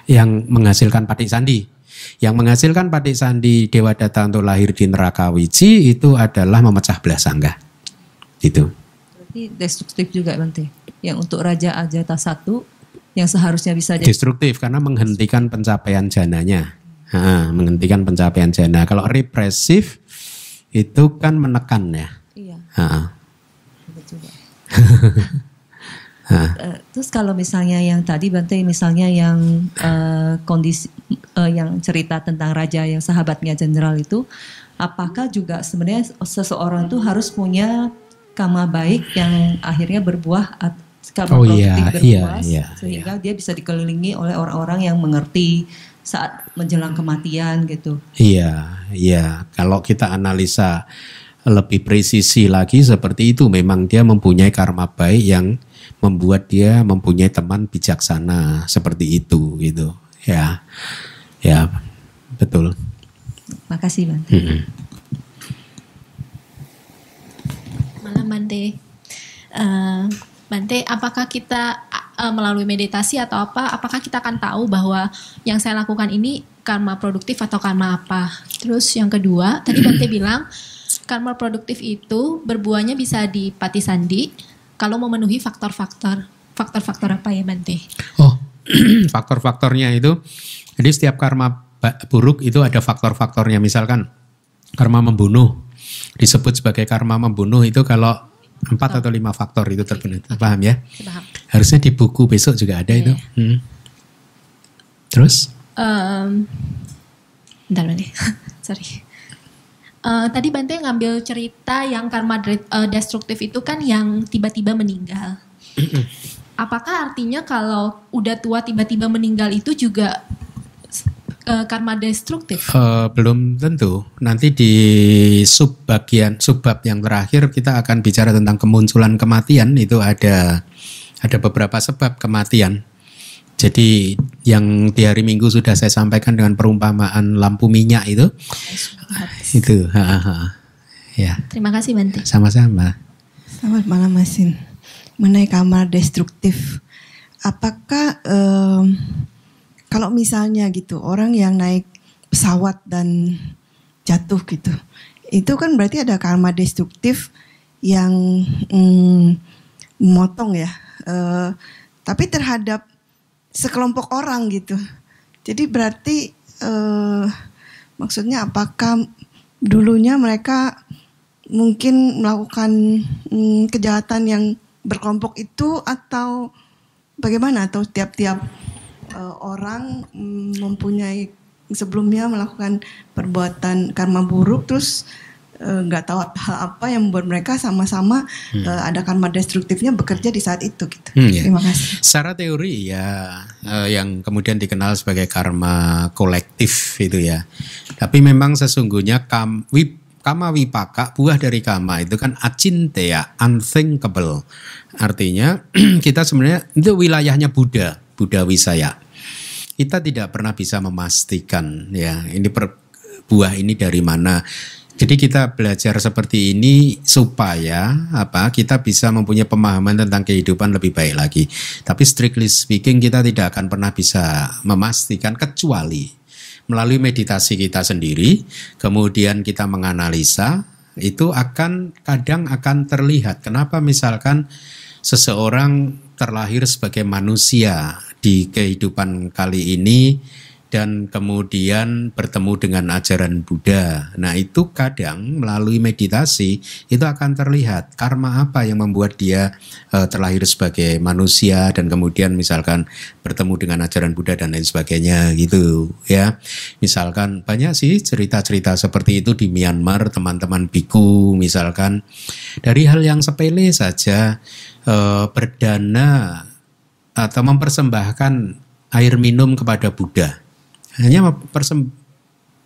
yang menghasilkan patik sandi. Yang menghasilkan patik sandi Dewa Data untuk lahir di neraka Wiji itu adalah memecah belah sangga. Itu. Berarti destruktif juga nanti. Yang untuk Raja Ajata satu yang seharusnya bisa jadi destruktif karena menghentikan pencapaian jananya. Ha, menghentikan pencapaian jana. Kalau represif itu kan menekan ya. Iya. Ha. Uh, terus kalau misalnya yang tadi Bante misalnya yang uh, kondisi uh, yang cerita tentang raja yang sahabatnya jenderal itu apakah juga sebenarnya seseorang itu harus punya kama baik yang akhirnya berbuah oh, iya, iya, iya, sehingga iya. dia bisa dikelilingi oleh orang-orang yang mengerti saat menjelang kematian gitu. Iya, iya. Kalau kita analisa lebih presisi lagi seperti itu, memang dia mempunyai karma baik yang membuat dia mempunyai teman bijaksana seperti itu gitu. Ya, ya, betul. Makasih, Bang. Hmm. Malam, Bante. Uh, Bante, apakah kita uh, melalui meditasi atau apa, apakah kita akan tahu bahwa yang saya lakukan ini karma produktif atau karma apa? Terus yang kedua, tadi Bante bilang karma produktif itu berbuahnya bisa di pati sandi kalau memenuhi faktor-faktor faktor-faktor apa ya Bante? Oh, faktor-faktornya itu jadi setiap karma buruk itu ada faktor-faktornya misalkan karma membunuh disebut sebagai karma membunuh itu kalau empat atau lima faktor itu terpenuhi. Paham ya? Paham. Harusnya di buku besok juga ada itu. Hmm. Terus? Em, bentar Bante, sorry. Eh, tadi Bante ngambil cerita yang karma eh, destruktif itu kan yang tiba-tiba meninggal. Apakah artinya kalau udah tua tiba-tiba meninggal itu juga eh, karma destruktif? Eh, belum tentu. Nanti di sub bagian subbab yang terakhir kita akan bicara tentang kemunculan kematian itu ada ada beberapa sebab kematian. Jadi yang di hari Minggu sudah saya sampaikan dengan perumpamaan lampu minyak itu itu ha, ha. ya Terima kasih Bante. sama-sama. Selamat malam Masin. Mengenai kamar destruktif, apakah kalau misalnya gitu orang yang naik pesawat dan jatuh gitu, itu kan berarti ada karma destruktif yang mm, memotong ya. Eh, tapi terhadap sekelompok orang gitu. Jadi berarti eh, maksudnya apakah dulunya mereka mungkin melakukan mm, kejahatan yang berkelompok itu atau bagaimana atau tiap-tiap eh, orang mm, mempunyai sebelumnya melakukan perbuatan karma buruk terus eh, nggak tahu hal apa yang membuat mereka sama-sama eh, ada karma destruktifnya bekerja di saat itu gitu. Hmm, ya. Terima kasih. Secara teori ya eh, yang kemudian dikenal sebagai karma kolektif itu ya. Tapi memang sesungguhnya kam, wip, kama wipaka buah dari kama itu kan acintea, unthinkable. Artinya kita sebenarnya itu wilayahnya Buddha, Buddha Wisaya. Kita tidak pernah bisa memastikan ya ini per, buah ini dari mana. Jadi kita belajar seperti ini supaya apa kita bisa mempunyai pemahaman tentang kehidupan lebih baik lagi. Tapi strictly speaking kita tidak akan pernah bisa memastikan kecuali melalui meditasi kita sendiri, kemudian kita menganalisa itu akan kadang akan terlihat. Kenapa misalkan seseorang terlahir sebagai manusia di kehidupan kali ini dan kemudian bertemu dengan ajaran Buddha. Nah, itu kadang melalui meditasi itu akan terlihat karma apa yang membuat dia eh, terlahir sebagai manusia dan kemudian misalkan bertemu dengan ajaran Buddha dan lain sebagainya gitu ya. Misalkan banyak sih cerita-cerita seperti itu di Myanmar teman-teman biku misalkan dari hal yang sepele saja eh, berdana atau mempersembahkan air minum kepada Buddha. Hanya mempersem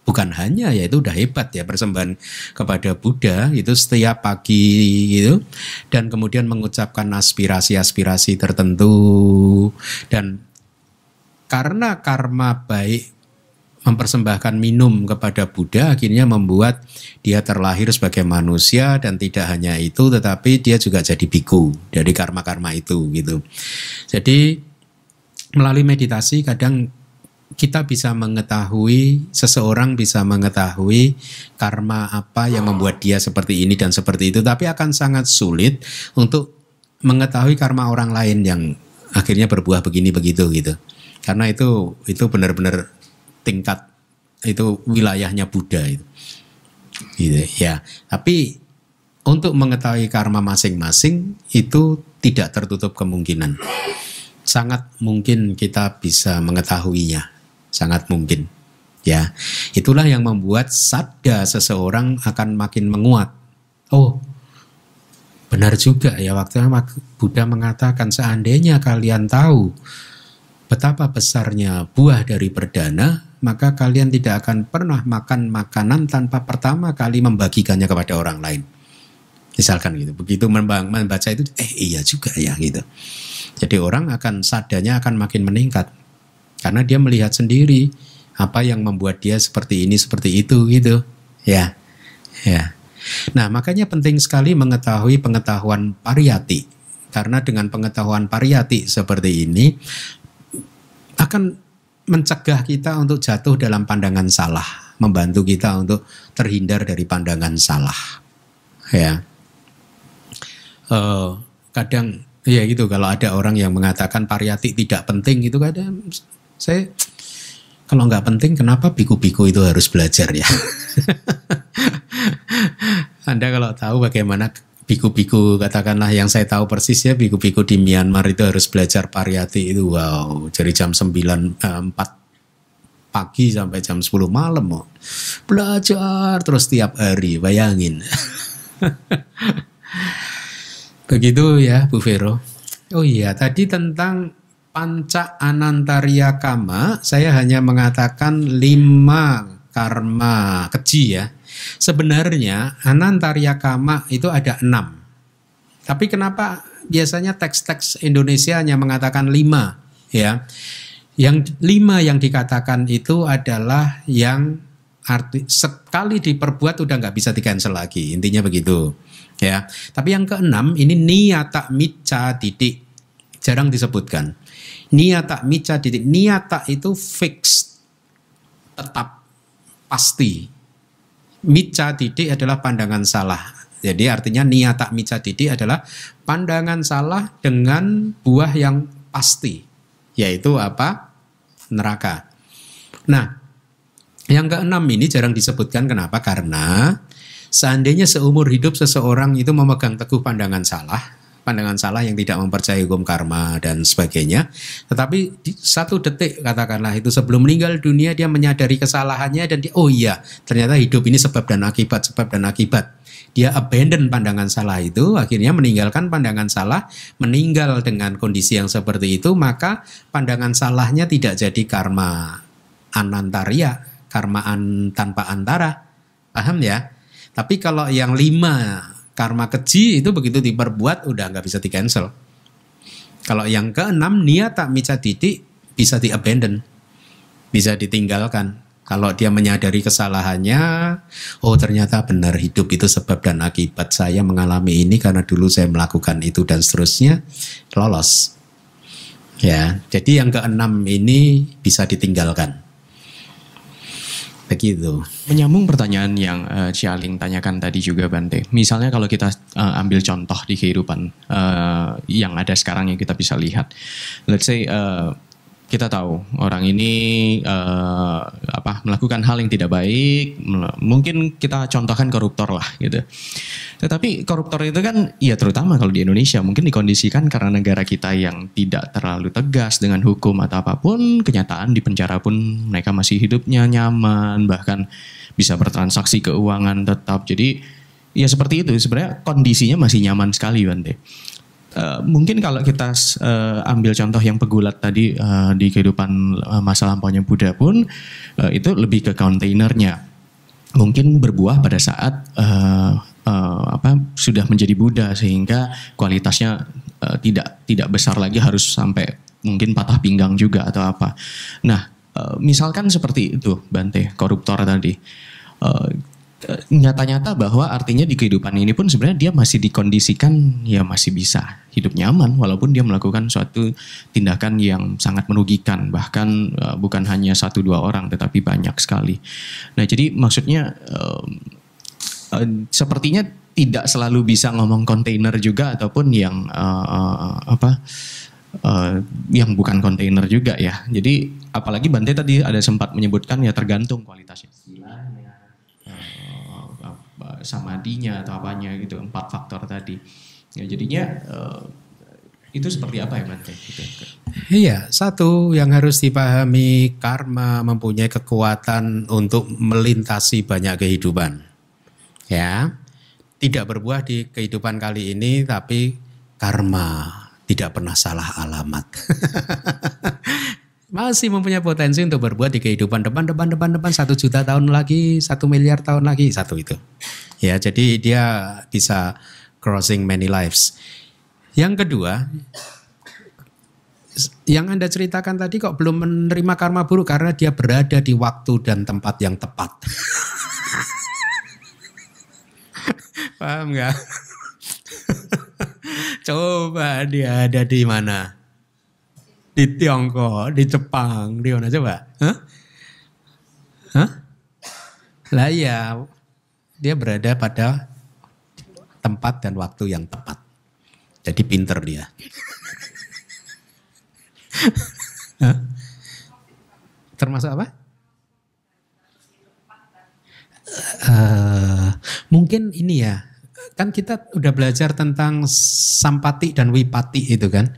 bukan hanya ya itu udah hebat ya persembahan kepada Buddha itu setiap pagi gitu dan kemudian mengucapkan aspirasi-aspirasi tertentu dan karena karma baik mempersembahkan minum kepada Buddha akhirnya membuat dia terlahir sebagai manusia dan tidak hanya itu tetapi dia juga jadi biku dari karma-karma itu gitu. Jadi melalui meditasi kadang kita bisa mengetahui seseorang bisa mengetahui karma apa yang membuat dia seperti ini dan seperti itu tapi akan sangat sulit untuk mengetahui karma orang lain yang akhirnya berbuah begini begitu gitu karena itu itu benar-benar tingkat itu wilayahnya Buddha itu. Gitu ya. Tapi untuk mengetahui karma masing-masing itu tidak tertutup kemungkinan. Sangat mungkin kita bisa mengetahuinya. Sangat mungkin ya. Itulah yang membuat sadda seseorang akan makin menguat. Oh benar juga ya. Waktu Buddha mengatakan seandainya kalian tahu betapa besarnya buah dari perdana maka kalian tidak akan pernah makan makanan tanpa pertama kali membagikannya kepada orang lain. Misalkan gitu. Begitu membaca itu eh iya juga ya gitu. Jadi orang akan sadanya akan makin meningkat. Karena dia melihat sendiri apa yang membuat dia seperti ini seperti itu gitu. Ya. Ya. Nah makanya penting sekali mengetahui pengetahuan pariyati. Karena dengan pengetahuan pariyati seperti ini akan mencegah kita untuk jatuh dalam pandangan salah membantu kita untuk terhindar dari pandangan salah ya. Eh, kadang ya gitu kalau ada orang yang mengatakan pariyati tidak penting itu kadang saya kalau nggak penting kenapa biku-biku itu harus belajar ya? Anda kalau tahu bagaimana biku-biku katakanlah yang saya tahu persis ya biku-biku di Myanmar itu harus belajar pariyati itu wow dari jam 9 eh, 4 pagi sampai jam 10 malam mau belajar terus tiap hari bayangin. Begitu ya Bu Vero. Oh iya tadi tentang panca anantaria kama saya hanya mengatakan lima karma keji ya Sebenarnya Anantaria Kama itu ada enam. Tapi kenapa biasanya teks-teks Indonesia hanya mengatakan lima? Ya, yang lima yang dikatakan itu adalah yang arti sekali diperbuat udah nggak bisa di cancel lagi. Intinya begitu. Ya, tapi yang keenam ini niata mica titik jarang disebutkan. Niata mica titik niata itu fix tetap pasti mica didik adalah pandangan salah. Jadi artinya niata mica didik adalah pandangan salah dengan buah yang pasti. Yaitu apa? Neraka. Nah, yang keenam ini jarang disebutkan kenapa? Karena seandainya seumur hidup seseorang itu memegang teguh pandangan salah, pandangan salah yang tidak mempercayai hukum karma dan sebagainya. Tetapi di satu detik katakanlah itu sebelum meninggal dunia dia menyadari kesalahannya dan dia oh iya ternyata hidup ini sebab dan akibat sebab dan akibat. Dia abandon pandangan salah itu, akhirnya meninggalkan pandangan salah, meninggal dengan kondisi yang seperti itu, maka pandangan salahnya tidak jadi karma anantaria, karma an, tanpa antara. Paham ya? Tapi kalau yang lima karma keji itu begitu diperbuat udah nggak bisa di cancel. Kalau yang keenam niat tak mica didik bisa di abandon, bisa ditinggalkan. Kalau dia menyadari kesalahannya, oh ternyata benar hidup itu sebab dan akibat saya mengalami ini karena dulu saya melakukan itu dan seterusnya, lolos. Ya, jadi yang keenam ini bisa ditinggalkan. Begitu. Menyambung pertanyaan yang uh, Cialing tanyakan tadi juga Bante. Misalnya kalau kita uh, ambil contoh di kehidupan uh, yang ada sekarang yang kita bisa lihat. Let's say uh, kita tahu orang ini uh, apa melakukan hal yang tidak baik, mungkin kita contohkan koruptor lah gitu. Tetapi koruptor itu kan ya terutama kalau di Indonesia mungkin dikondisikan karena negara kita yang tidak terlalu tegas dengan hukum atau apa pun, kenyataan di penjara pun mereka masih hidupnya nyaman, bahkan bisa bertransaksi keuangan tetap. Jadi ya seperti itu sebenarnya kondisinya masih nyaman sekali Bante. Eh, mungkin kalau kita uh, ambil contoh yang pegulat tadi uh, di kehidupan uh, masa lampaunya Buddha pun uh, itu lebih ke kontainernya. Mungkin berbuah pada saat uh, uh, apa sudah menjadi Buddha sehingga kualitasnya uh, tidak tidak besar lagi harus sampai mungkin patah pinggang juga atau apa. Nah, uh, misalkan seperti itu Bante koruptor tadi. Uh, nyata-nyata bahwa artinya di kehidupan ini pun sebenarnya dia masih dikondisikan ya masih bisa hidup nyaman walaupun dia melakukan suatu tindakan yang sangat merugikan bahkan uh, bukan hanya satu dua orang tetapi banyak sekali. Nah jadi maksudnya uh, uh, sepertinya tidak selalu bisa ngomong kontainer juga ataupun yang uh, uh, apa uh, yang bukan kontainer juga ya. Jadi apalagi Bante tadi ada sempat menyebutkan ya tergantung kualitasnya samadinya atau apanya gitu empat faktor tadi ya jadinya uh, itu seperti apa ya Bante? Gitu. Iya, satu yang harus dipahami karma mempunyai kekuatan untuk melintasi banyak kehidupan. Ya, tidak berbuah di kehidupan kali ini, tapi karma tidak pernah salah alamat. masih mempunyai potensi untuk berbuat di kehidupan depan, depan, depan, depan satu juta tahun lagi, satu miliar tahun lagi, satu itu. Ya, jadi dia bisa crossing many lives. Yang kedua, yang Anda ceritakan tadi kok belum menerima karma buruk karena dia berada di waktu dan tempat yang tepat. Paham nggak? Coba dia ada di mana? Di Tiongkok, di Jepang, di mana coba? Hah? Hah? Lah ya, dia berada pada tempat dan waktu yang tepat. Jadi pinter dia. Termasuk apa? Eh, mungkin ini ya, kan kita udah belajar tentang sampati dan wipati itu kan,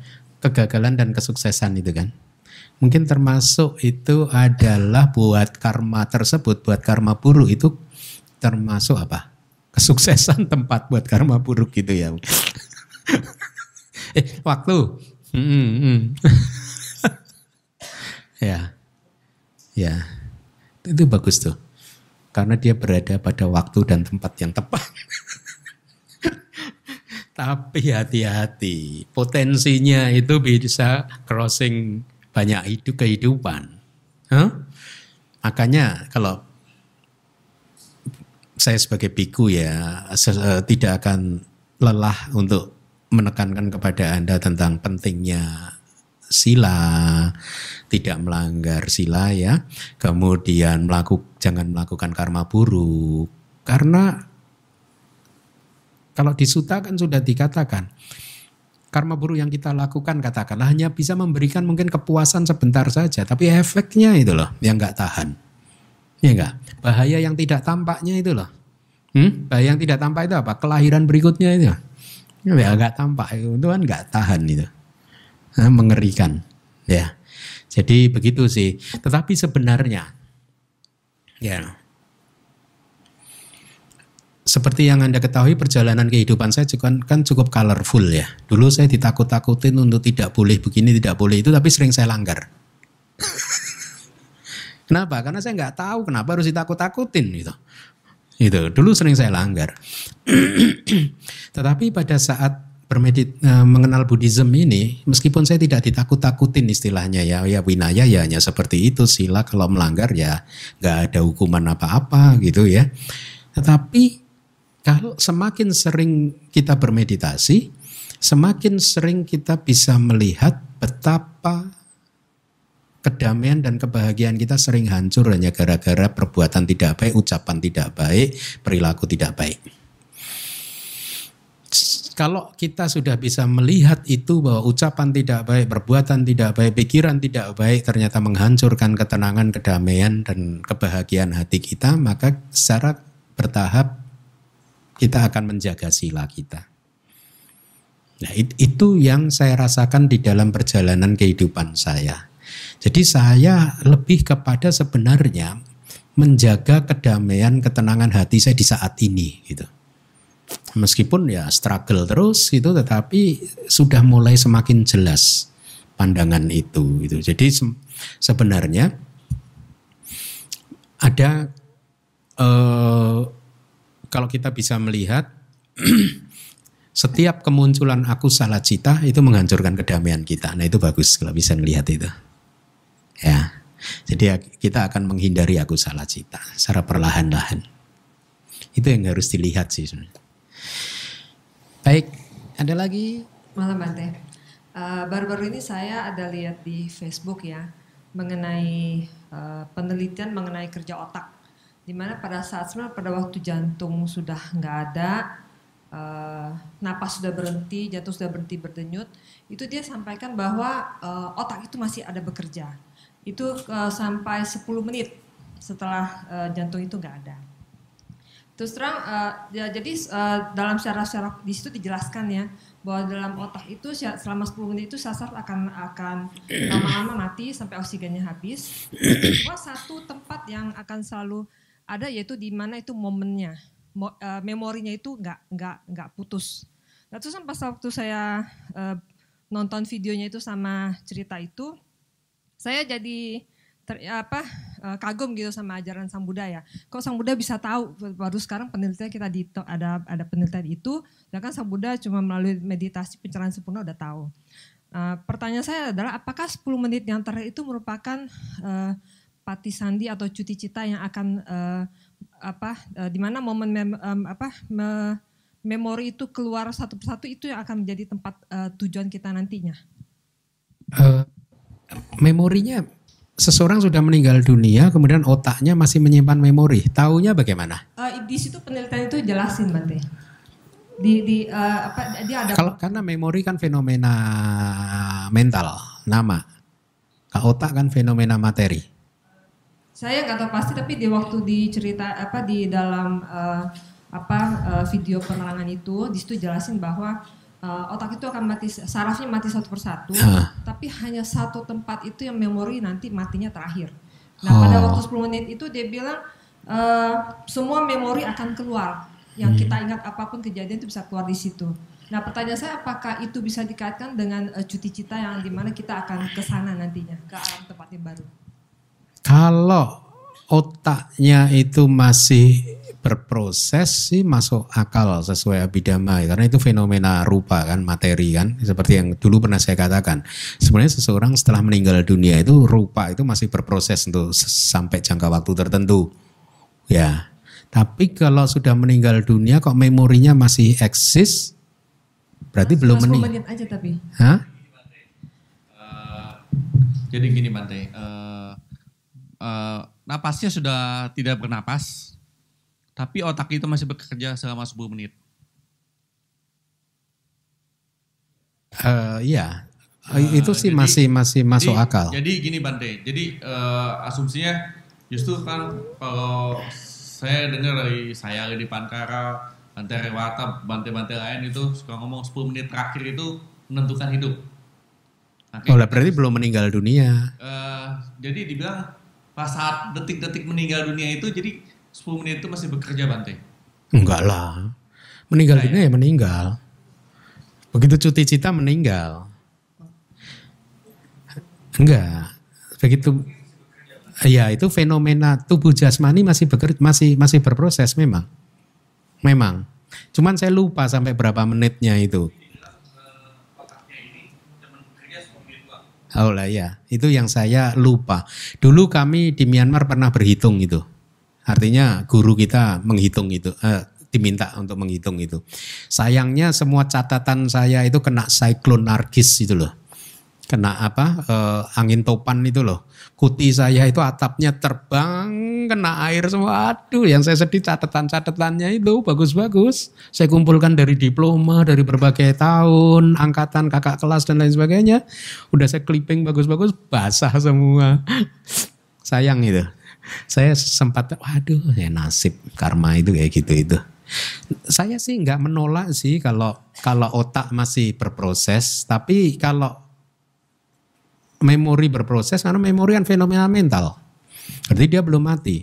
kegagalan dan kesuksesan itu kan. Mungkin termasuk itu adalah buat karma tersebut, buat karma buruk itu termasuk apa? Kesuksesan tempat buat karma buruk gitu ya. eh, waktu. Hmm. ya. Ya. Itu bagus tuh. Karena dia berada pada waktu dan tempat yang tepat. Tapi hati-hati, potensinya itu bisa crossing banyak hidup kehidupan. Huh? Makanya kalau saya sebagai biku ya eh, tidak akan lelah untuk menekankan kepada Anda tentang pentingnya sila, tidak melanggar sila ya. Kemudian melakukan jangan melakukan karma buruk. Karena kalau di suta kan sudah dikatakan karma buruk yang kita lakukan katakanlah hanya bisa memberikan mungkin kepuasan sebentar saja, tapi efeknya itu loh yang nggak tahan. Ya enggak? Bahaya yang tidak tampaknya itu loh. Hmm? Bahaya yang tidak tampak itu apa? Kelahiran berikutnya itu. Ya nggak tampak itu kan nggak tahan itu. Nah, mengerikan. Ya. Jadi begitu sih. Tetapi sebenarnya ya seperti yang Anda ketahui perjalanan kehidupan saya juga kan cukup colorful ya. Dulu saya ditakut-takutin untuk tidak boleh begini, tidak boleh itu, tapi sering saya langgar. kenapa? Karena saya nggak tahu kenapa harus ditakut-takutin gitu. Itu dulu sering saya langgar. Tetapi pada saat bermedit uh, mengenal Buddhism ini, meskipun saya tidak ditakut-takutin istilahnya ya, ya winaya ya hanya seperti itu sila kalau melanggar ya nggak ada hukuman apa-apa gitu ya. Tetapi kalau semakin sering kita bermeditasi, semakin sering kita bisa melihat betapa kedamaian dan kebahagiaan kita sering hancur hanya gara-gara perbuatan tidak baik, ucapan tidak baik, perilaku tidak baik. Kalau kita sudah bisa melihat itu bahwa ucapan tidak baik, perbuatan tidak baik, pikiran tidak baik ternyata menghancurkan ketenangan, kedamaian dan kebahagiaan hati kita, maka secara bertahap kita akan menjaga sila kita. Nah, itu yang saya rasakan di dalam perjalanan kehidupan saya. Jadi saya lebih kepada sebenarnya menjaga kedamaian, ketenangan hati saya di saat ini gitu. Meskipun ya struggle terus itu tetapi sudah mulai semakin jelas pandangan itu gitu. Jadi sebenarnya ada eh, kalau kita bisa melihat setiap kemunculan aku salah cita itu menghancurkan kedamaian kita. Nah itu bagus kalau bisa melihat itu. Ya, jadi kita akan menghindari aku salah cita secara perlahan-lahan. Itu yang harus dilihat sih sebenarnya. Baik, ada lagi? Malam Bante. Uh, baru-baru ini saya ada lihat di Facebook ya mengenai uh, penelitian mengenai kerja otak di mana pada saat sebenarnya pada waktu jantung sudah nggak ada uh, napas sudah berhenti jantung sudah berhenti berdenyut itu dia sampaikan bahwa uh, otak itu masih ada bekerja itu uh, sampai 10 menit setelah uh, jantung itu nggak ada terus terang uh, ya, jadi uh, dalam secara-secara di situ dijelaskan ya bahwa dalam otak itu selama 10 menit itu sasar akan akan lama-lama mati sampai oksigennya habis. Bahwa satu tempat yang akan selalu ada yaitu di mana itu momennya, mo, uh, memorinya itu nggak nggak nggak putus. Nah terus pas waktu saya uh, nonton videonya itu sama cerita itu, saya jadi ter, apa uh, kagum gitu sama ajaran Sang Buddha ya. Kok Sang Buddha bisa tahu baru sekarang penelitian kita di ada ada penelitian itu, kan Sang Buddha cuma melalui meditasi pencerahan sempurna udah tahu. Uh, pertanyaan saya adalah apakah 10 menit yang terakhir itu merupakan uh, pati sandi atau cuti cita yang akan uh, apa uh, di mana momen mem, um, apa me, memori itu keluar satu persatu itu yang akan menjadi tempat uh, tujuan kita nantinya. Uh, memorinya seseorang sudah meninggal dunia kemudian otaknya masih menyimpan memori. Taunya bagaimana? Uh, di situ penelitian itu jelasin Bante. di di eh, apa dia ada Kalau karena memori kan fenomena mental, nama. Kalau otak kan fenomena materi. Saya nggak tahu pasti tapi di waktu dicerita apa di dalam eh, apa eh, video penerangan itu di situ jelasin bahwa eh, otak itu akan mati sarafnya mati satu persatu Hah. tapi hanya satu tempat itu yang memori nanti matinya terakhir. Nah pada Oh. waktu 10 menit itu dia bilang eh, semua memori akan keluar yang Hmm. kita ingat apa pun kejadian itu bisa keluar di situ. Nah pertanyaan saya apakah itu bisa dikaitkan dengan eh, cuti cita yang di mana kita akan ke sana nantinya ke alam tempat yang baru? Kalau otaknya itu masih berproses sih masuk akal sesuai abidama. Karena itu fenomena rupa kan materi kan. Seperti yang dulu pernah saya katakan. Sebenarnya seseorang setelah meninggal dunia itu rupa itu masih berproses untuk sampai jangka waktu tertentu. Ya. Tapi kalau sudah meninggal dunia kok memorinya masih eksis berarti belum 10 meninggal aja tapi. Hah? Jadi gini Bante, eh, eh, napasnya sudah tidak bernapas, tapi otak itu masih bekerja selama 10 menit. Eh, iya Eh, itu sih jadi- masih masih masuk jadi- akal Jadi gini Bante, jadi eh, asumsinya justru kan kalau saya dengar dari saya di Pankara, Bante Rewata, Bante-Bante lain itu suka ngomong 10 menit terakhir itu menentukan hidup. Oke. Oh lah berarti belum meninggal dunia. Eh, jadi dibilang pas saat detik-detik meninggal dunia itu jadi 10 menit itu masih bekerja Bante. Enggak lah. Meninggal dunia ya meninggal. Begitu cuti cita meninggal. Enggak. Begitu Ya itu fenomena tubuh jasmani masih bekerja, masih masih berproses memang. Memang. Cuman saya lupa sampai berapa menitnya itu. Oh ya, itu yang saya lupa. Dulu kami di Myanmar pernah berhitung itu. Artinya guru kita menghitung itu, eh, diminta untuk menghitung itu. Sayangnya semua catatan saya itu kena siklon nargis itu loh. Kena apa? eh, angin topan itu loh. Kuti saya itu atapnya terbang, kena air semua. Aduh, yang saya sedih catatan-catatannya itu bagus-bagus. Saya kumpulkan dari diploma, dari berbagai tahun, angkatan, kakak kelas dan lain sebagainya. Udah saya clipping bagus-bagus, basah semua. Sayang itu. Saya sempat, waduh ya nasib karma itu kayak gitu itu. Saya sih nggak menolak sih kalau kalau otak masih berproses, tapi kalau memori berproses karena memori kan fenomena mental. Berarti dia belum mati.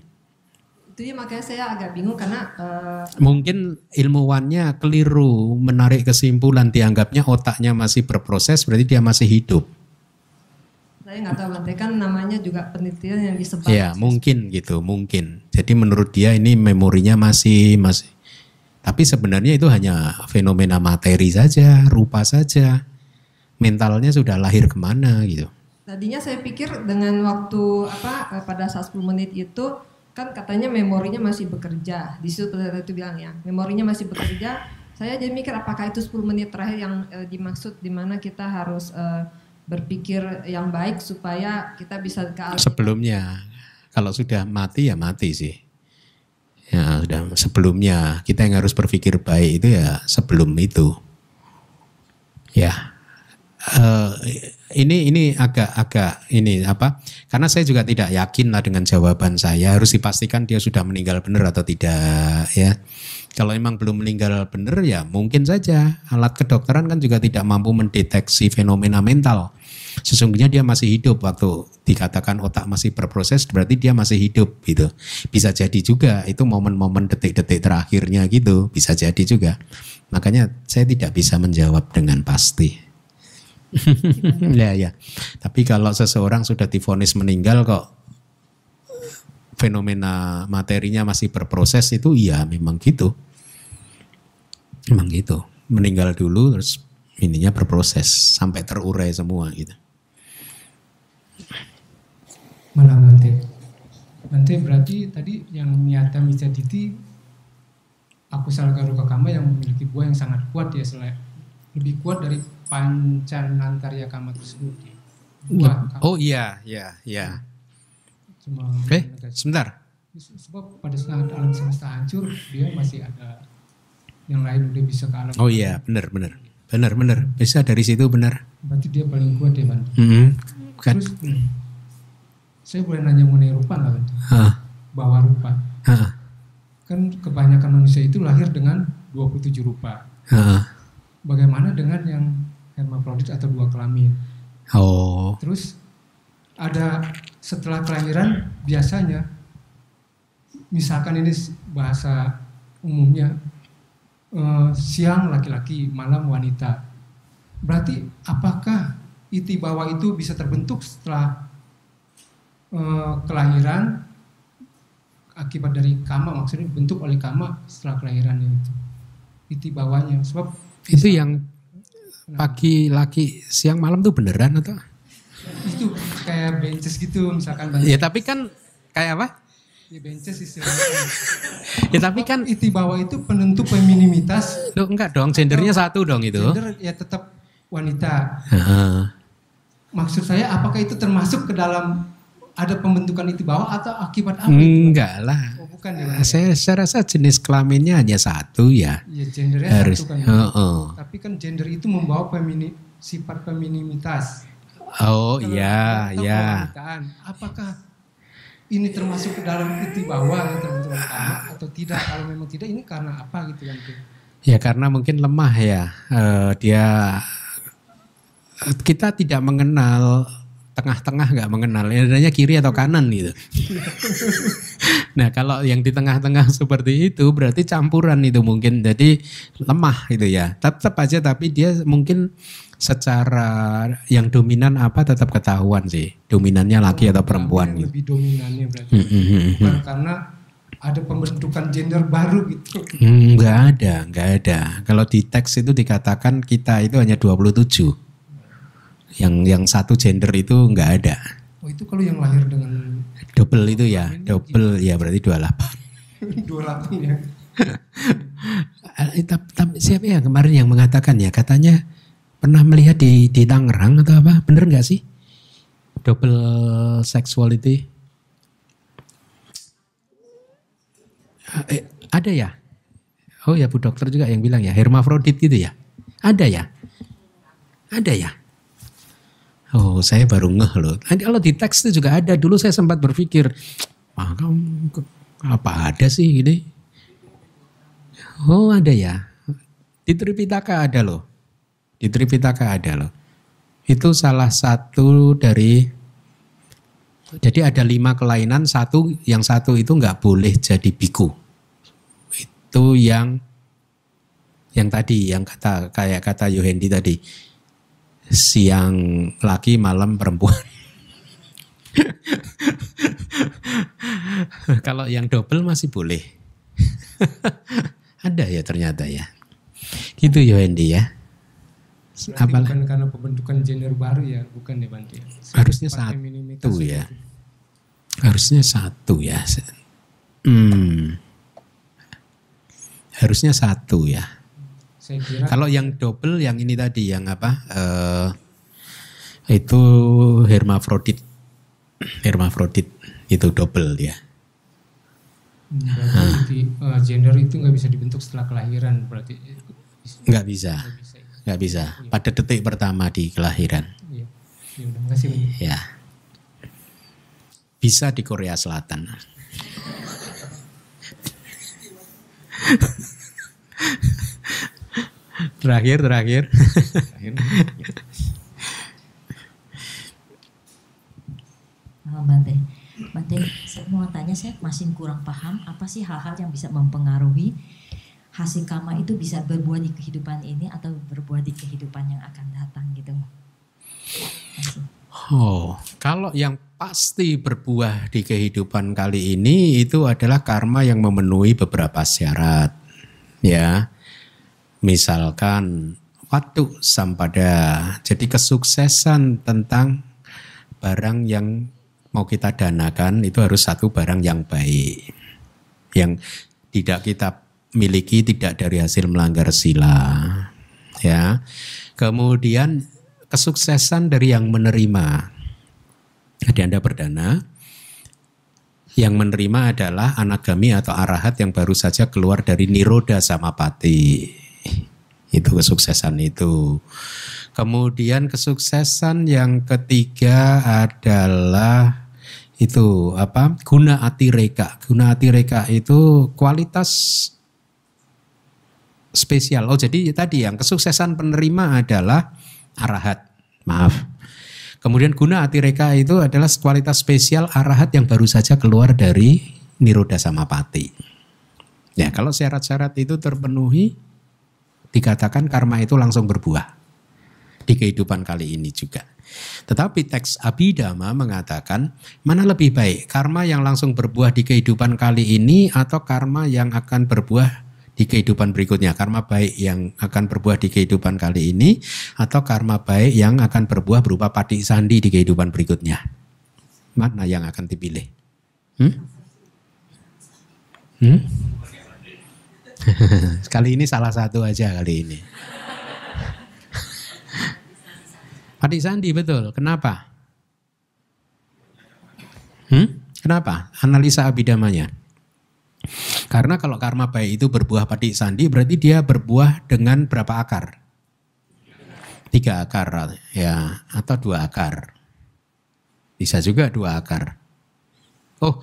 Itu ya makanya saya agak bingung karena eh, Mungkin ilmuwannya keliru menarik kesimpulan dianggapnya otaknya masih berproses berarti dia masih hidup. saya nggak tahu Bante kan namanya juga penelitian yang disebar. Ya mungkin gitu, mungkin. Jadi menurut dia ini memorinya masih masih. Tapi sebenarnya itu hanya fenomena materi saja, rupa saja. Mentalnya sudah lahir ke mana gitu. Tadinya saya pikir dengan waktu apa eh, pada saat 10 menit itu kan katanya memorinya masih bekerja. Di situ pendeta itu bilang ya, memorinya masih bekerja. Saya jadi mikir apakah itu 10 menit terakhir yang eh, dimaksud di mana kita harus eh, berpikir yang baik supaya kita bisa ke Sebelumnya, kalau sudah mati ya mati sih. Ya sudah sebelumnya kita yang harus berpikir baik itu ya sebelum itu. Ya, eh, ini ini agak-agak ini apa? Karena saya juga tidak yakin lah dengan jawaban saya. Harus dipastikan dia sudah meninggal benar atau tidak ya. Kalau memang belum meninggal benar ya mungkin saja alat kedokteran kan juga tidak mampu mendeteksi fenomena mental. Sesungguhnya dia masih hidup waktu dikatakan otak masih berproses berarti dia masih hidup gitu. Bisa jadi juga itu momen-momen detik-detik terakhirnya gitu, bisa jadi juga. Makanya saya tidak bisa menjawab dengan pasti. ya ya. Tapi kalau seseorang sudah difonis meninggal kok fenomena materinya masih berproses itu iya memang gitu. Memang gitu. Meninggal dulu terus ininya berproses sampai terurai semua gitu. Malah Bante. Bante berarti tadi yang Miyata Misaditi aku salah garuka yang memiliki buah yang sangat kuat ya selain lebih kuat dari pancanantarya kama tersebut. Buah kama Oh iya, iya, iya. cuma Oke, menegasi. sebentar. sebab pada saat alam semesta hancur dia masih ada yang lain udah bisa ke alam. Oh iya, benar benar. Benar benar. Bisa dari situ benar. Berarti dia paling kuat ya Bante. Mm-mm. Kan. Terus hmm, saya boleh nanya mengenai rupa nggak Bante? Ah, Bahwa rupa. ah, Kan kebanyakan manusia itu lahir dengan 27 rupa. ah. Bagaimana dengan yang hermafrodit atau dua kelamin? Oh, Terus ada setelah kelahiran biasanya misalkan ini bahasa umumnya eh, siang laki-laki, malam wanita. Berarti apakah iti bawah itu bisa terbentuk setelah eh, kelahiran akibat dari kama maksudnya dibentuk oleh kama setelah kelahirannya itu iti bawahnya sebab itu yang pagi laki siang malam tuh beneran atau? itu kayak benches gitu misalkan Ya tapi kan kayak apa? ya benches istilahnya Ya tapi kan iti bawah itu penentu femininitas Loh, enggak dong, gendernya satu dong itu. gender ya tetap wanita maksud saya apakah itu termasuk ke dalam ada pembentukan iti bawah atau akibat apa itu? Enggak lah. Bukan ya Bang? Saya, saya rasa jenis kelaminnya hanya satu ya. ya gendernya Harus. satu kan Heeh. tapi kan gender itu membawa femini, sifat femininitas Oh iya, iya. kewanitaan, apakah ini termasuk ke dalam iti bawah kama atau tidak kalau memang tidak ini karena apa gitu kan Ya karena mungkin lemah ya. Eh, dia kita tidak mengenal tengah-tengah nggak mengenal ya adanya kiri atau kanan gitu. nah kalau yang di tengah-tengah seperti itu berarti campuran itu mungkin jadi lemah gitu ya. Tetap aja tapi dia mungkin secara yang dominan apa tetap ketahuan sih. Dominannya laki atau perempuan Yang gitu. lebih dominannya berarti Hmm, hmm, hmm, bukan karena ada pembentukan gender baru gitu nggak ada, nggak ada. Kalau di teks itu dikatakan kita itu hanya 27. Yang yang satu gender itu nggak ada. oh itu kalau yang lahir dengan Double itu ya, double ya berarti 28. 28 ya Eh, siapa ya kemarin yang mengatakan ya katanya pernah melihat di di Tangerang atau apa? Bener nggak sih? Double sexuality. Eh, ada ya? Oh ya Bu Dokter juga yang bilang ya hermafrodit gitu ya? Ada ya? Ada ya? Oh saya baru ngeh loh. Nanti kalau di teks itu juga ada. Dulu saya sempat berpikir, ah, apa ada sih gini? Oh ada ya. Di Tripitaka ada loh. Di Tripitaka ada loh. Itu salah satu dari jadi ada lima kelainan, satu yang satu itu nggak boleh jadi biku. Itu yang yang tadi, yang kata kayak kata Yohendi tadi, siang laki, malam perempuan. Kalau yang double masih boleh. ada ya ternyata ya. Gitu Yohendi ya. Berarti Apa? bukan karena pembentukan gender baru ya bukan ya Bante Harusnya satu ya. itu. Harusnya satu ya. Hmm. Harusnya satu ya. Saya kira Kalau yang double yang ini tadi yang apa? eh itu hermafrodit. Hermafrodit itu double ya. berarti eh, gender itu nggak bisa dibentuk setelah kelahiran berarti eh, Nggak bisa. nggak bisa ya. Bisa. Pada detik pertama di kelahiran. Iya. Ya udah makasih. Ya. Bisa di Korea Selatan. terakhir, terakhir. Ah, Bante, Bante, saya mau tanya, saya masih kurang paham apa sih hal-hal yang bisa mempengaruhi hasil karma itu bisa berbuah di kehidupan ini atau berbuah di kehidupan yang akan datang gitu. Makasih. Oh, kalau yang pasti berbuah di kehidupan kali ini itu adalah karma yang memenuhi beberapa syarat. Ya. Misalkan waktu sampada. Jadi kesuksesan tentang barang yang mau kita danakan itu harus satu barang yang baik. Yang tidak kita miliki tidak dari hasil melanggar sila. Ya. Kemudian kesuksesan dari yang menerima. Jadi Anda berdana, Yang menerima adalah anagami atau arahat yang baru saja keluar dari niroda samapati. Itu kesuksesan itu. Kemudian kesuksesan yang ketiga adalah itu apa? Guna atireka. Guna atireka itu kualitas spesial. Oh jadi tadi yang kesuksesan penerima adalah arahat. Maaf. Kemudian guna atireka itu adalah kualitas spesial arahat yang baru saja keluar dari niroda samapati. Ya kalau syarat-syarat itu terpenuhi dikatakan karma itu langsung berbuah di kehidupan kali ini juga. Tetapi teks Abhidhamma mengatakan mana lebih baik karma yang langsung berbuah di kehidupan kali ini atau karma yang akan berbuah di kehidupan berikutnya. Karma baik yang akan berbuah di kehidupan kali ini atau karma baik yang akan berbuah berupa padi sandi di kehidupan berikutnya. Mana yang akan dipilih? Hmm? Hmm? kali ini salah satu aja kali ini. Padi sandi betul. Kenapa? Hmm? Kenapa? Analisa abidamanya. Karena kalau karma baik itu berbuah padi sandi berarti dia berbuah dengan berapa akar? Tiga akar ya atau dua akar. Bisa juga dua akar. Oh,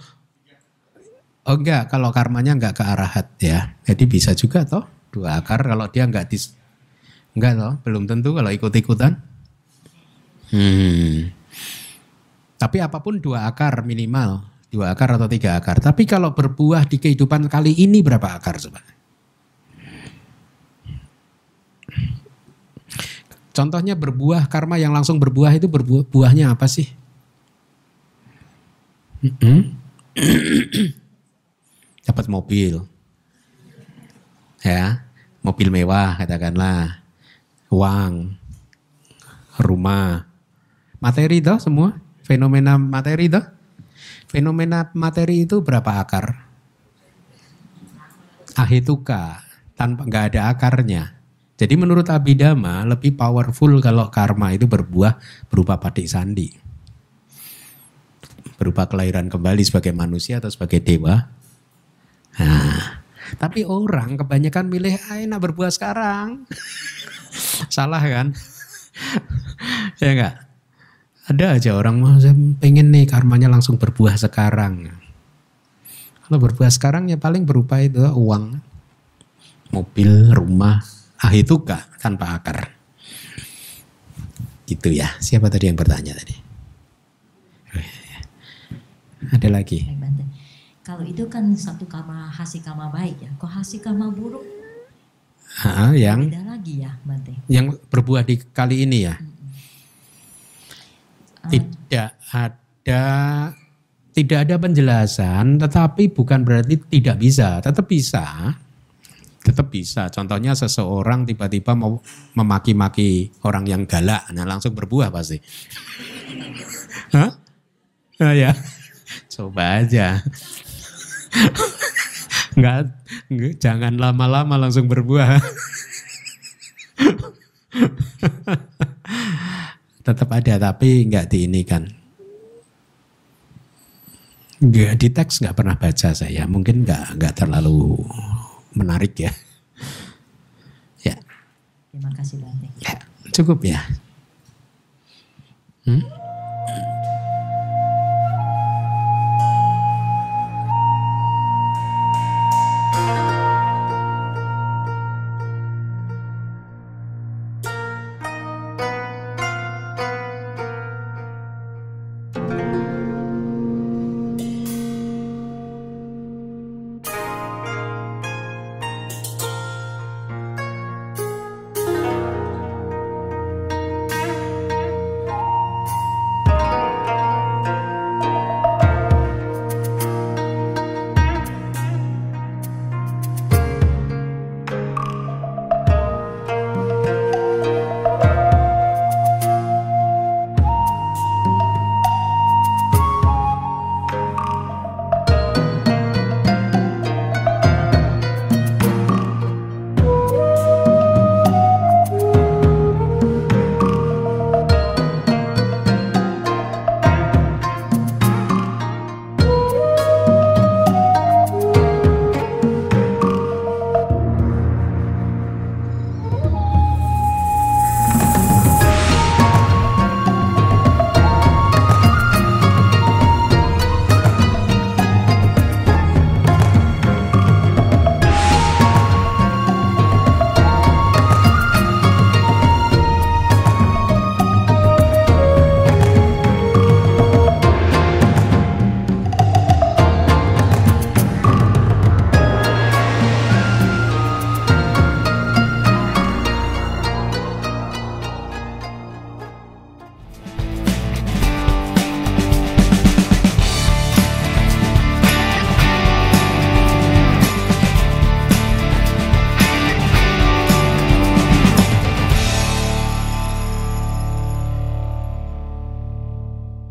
oh enggak kalau karmanya enggak ke arahat ya. Jadi bisa juga toh dua akar kalau dia enggak dis enggak toh belum tentu kalau ikut-ikutan. Hmm. Tapi apa pun dua akar minimal dua akar atau tiga akar. Tapi kalau berbuah di kehidupan kali ini berapa akar coba? Contohnya berbuah karma yang langsung berbuah itu berbuah buahnya apa sih? Hmm? Dapat mobil, ya, mobil mewah katakanlah, uang, rumah, materi toh semua, fenomena materi toh Fenomena materi itu berapa akar? Ahituka, tanpa nggak ada akarnya. Jadi menurut Abhidhamma lebih powerful kalau karma itu berbuah berupa padik sandi. Berupa kelahiran kembali sebagai manusia atau sebagai dewa. Nah, tapi orang kebanyakan milih ah, enak berbuah sekarang. Salah kan? ya enggak? Ada aja orang mau pengen nih karmanya langsung berbuah sekarang. Kalau berbuah sekarang ya paling berupa itu uang, mobil, rumah, ah itu gak tanpa akar. Gitu ya. Siapa tadi yang bertanya tadi? Ada lagi. Kalau itu kan satu karma hasil karma baik ya. Kok hasil karma buruk? Ha, yang beda lagi ya, Bante. Yang berbuah di kali ini ya. Hmm tidak ada tidak ada penjelasan, tetapi bukan berarti tidak bisa, tetap bisa. Tetap bisa. Contohnya seseorang tiba-tiba mau memaki-maki orang yang galak, nah langsung berbuah pasti. Hah? Oh, ya. Coba aja. Enggak, enggak jangan lama-lama langsung berbuah tetap ada tapi nggak diinikan. Nggak di teks nggak pernah baca saya, mungkin nggak nggak terlalu menarik ya. Ya. Terima kasih banyak. Ya, cukup ya. Hmm?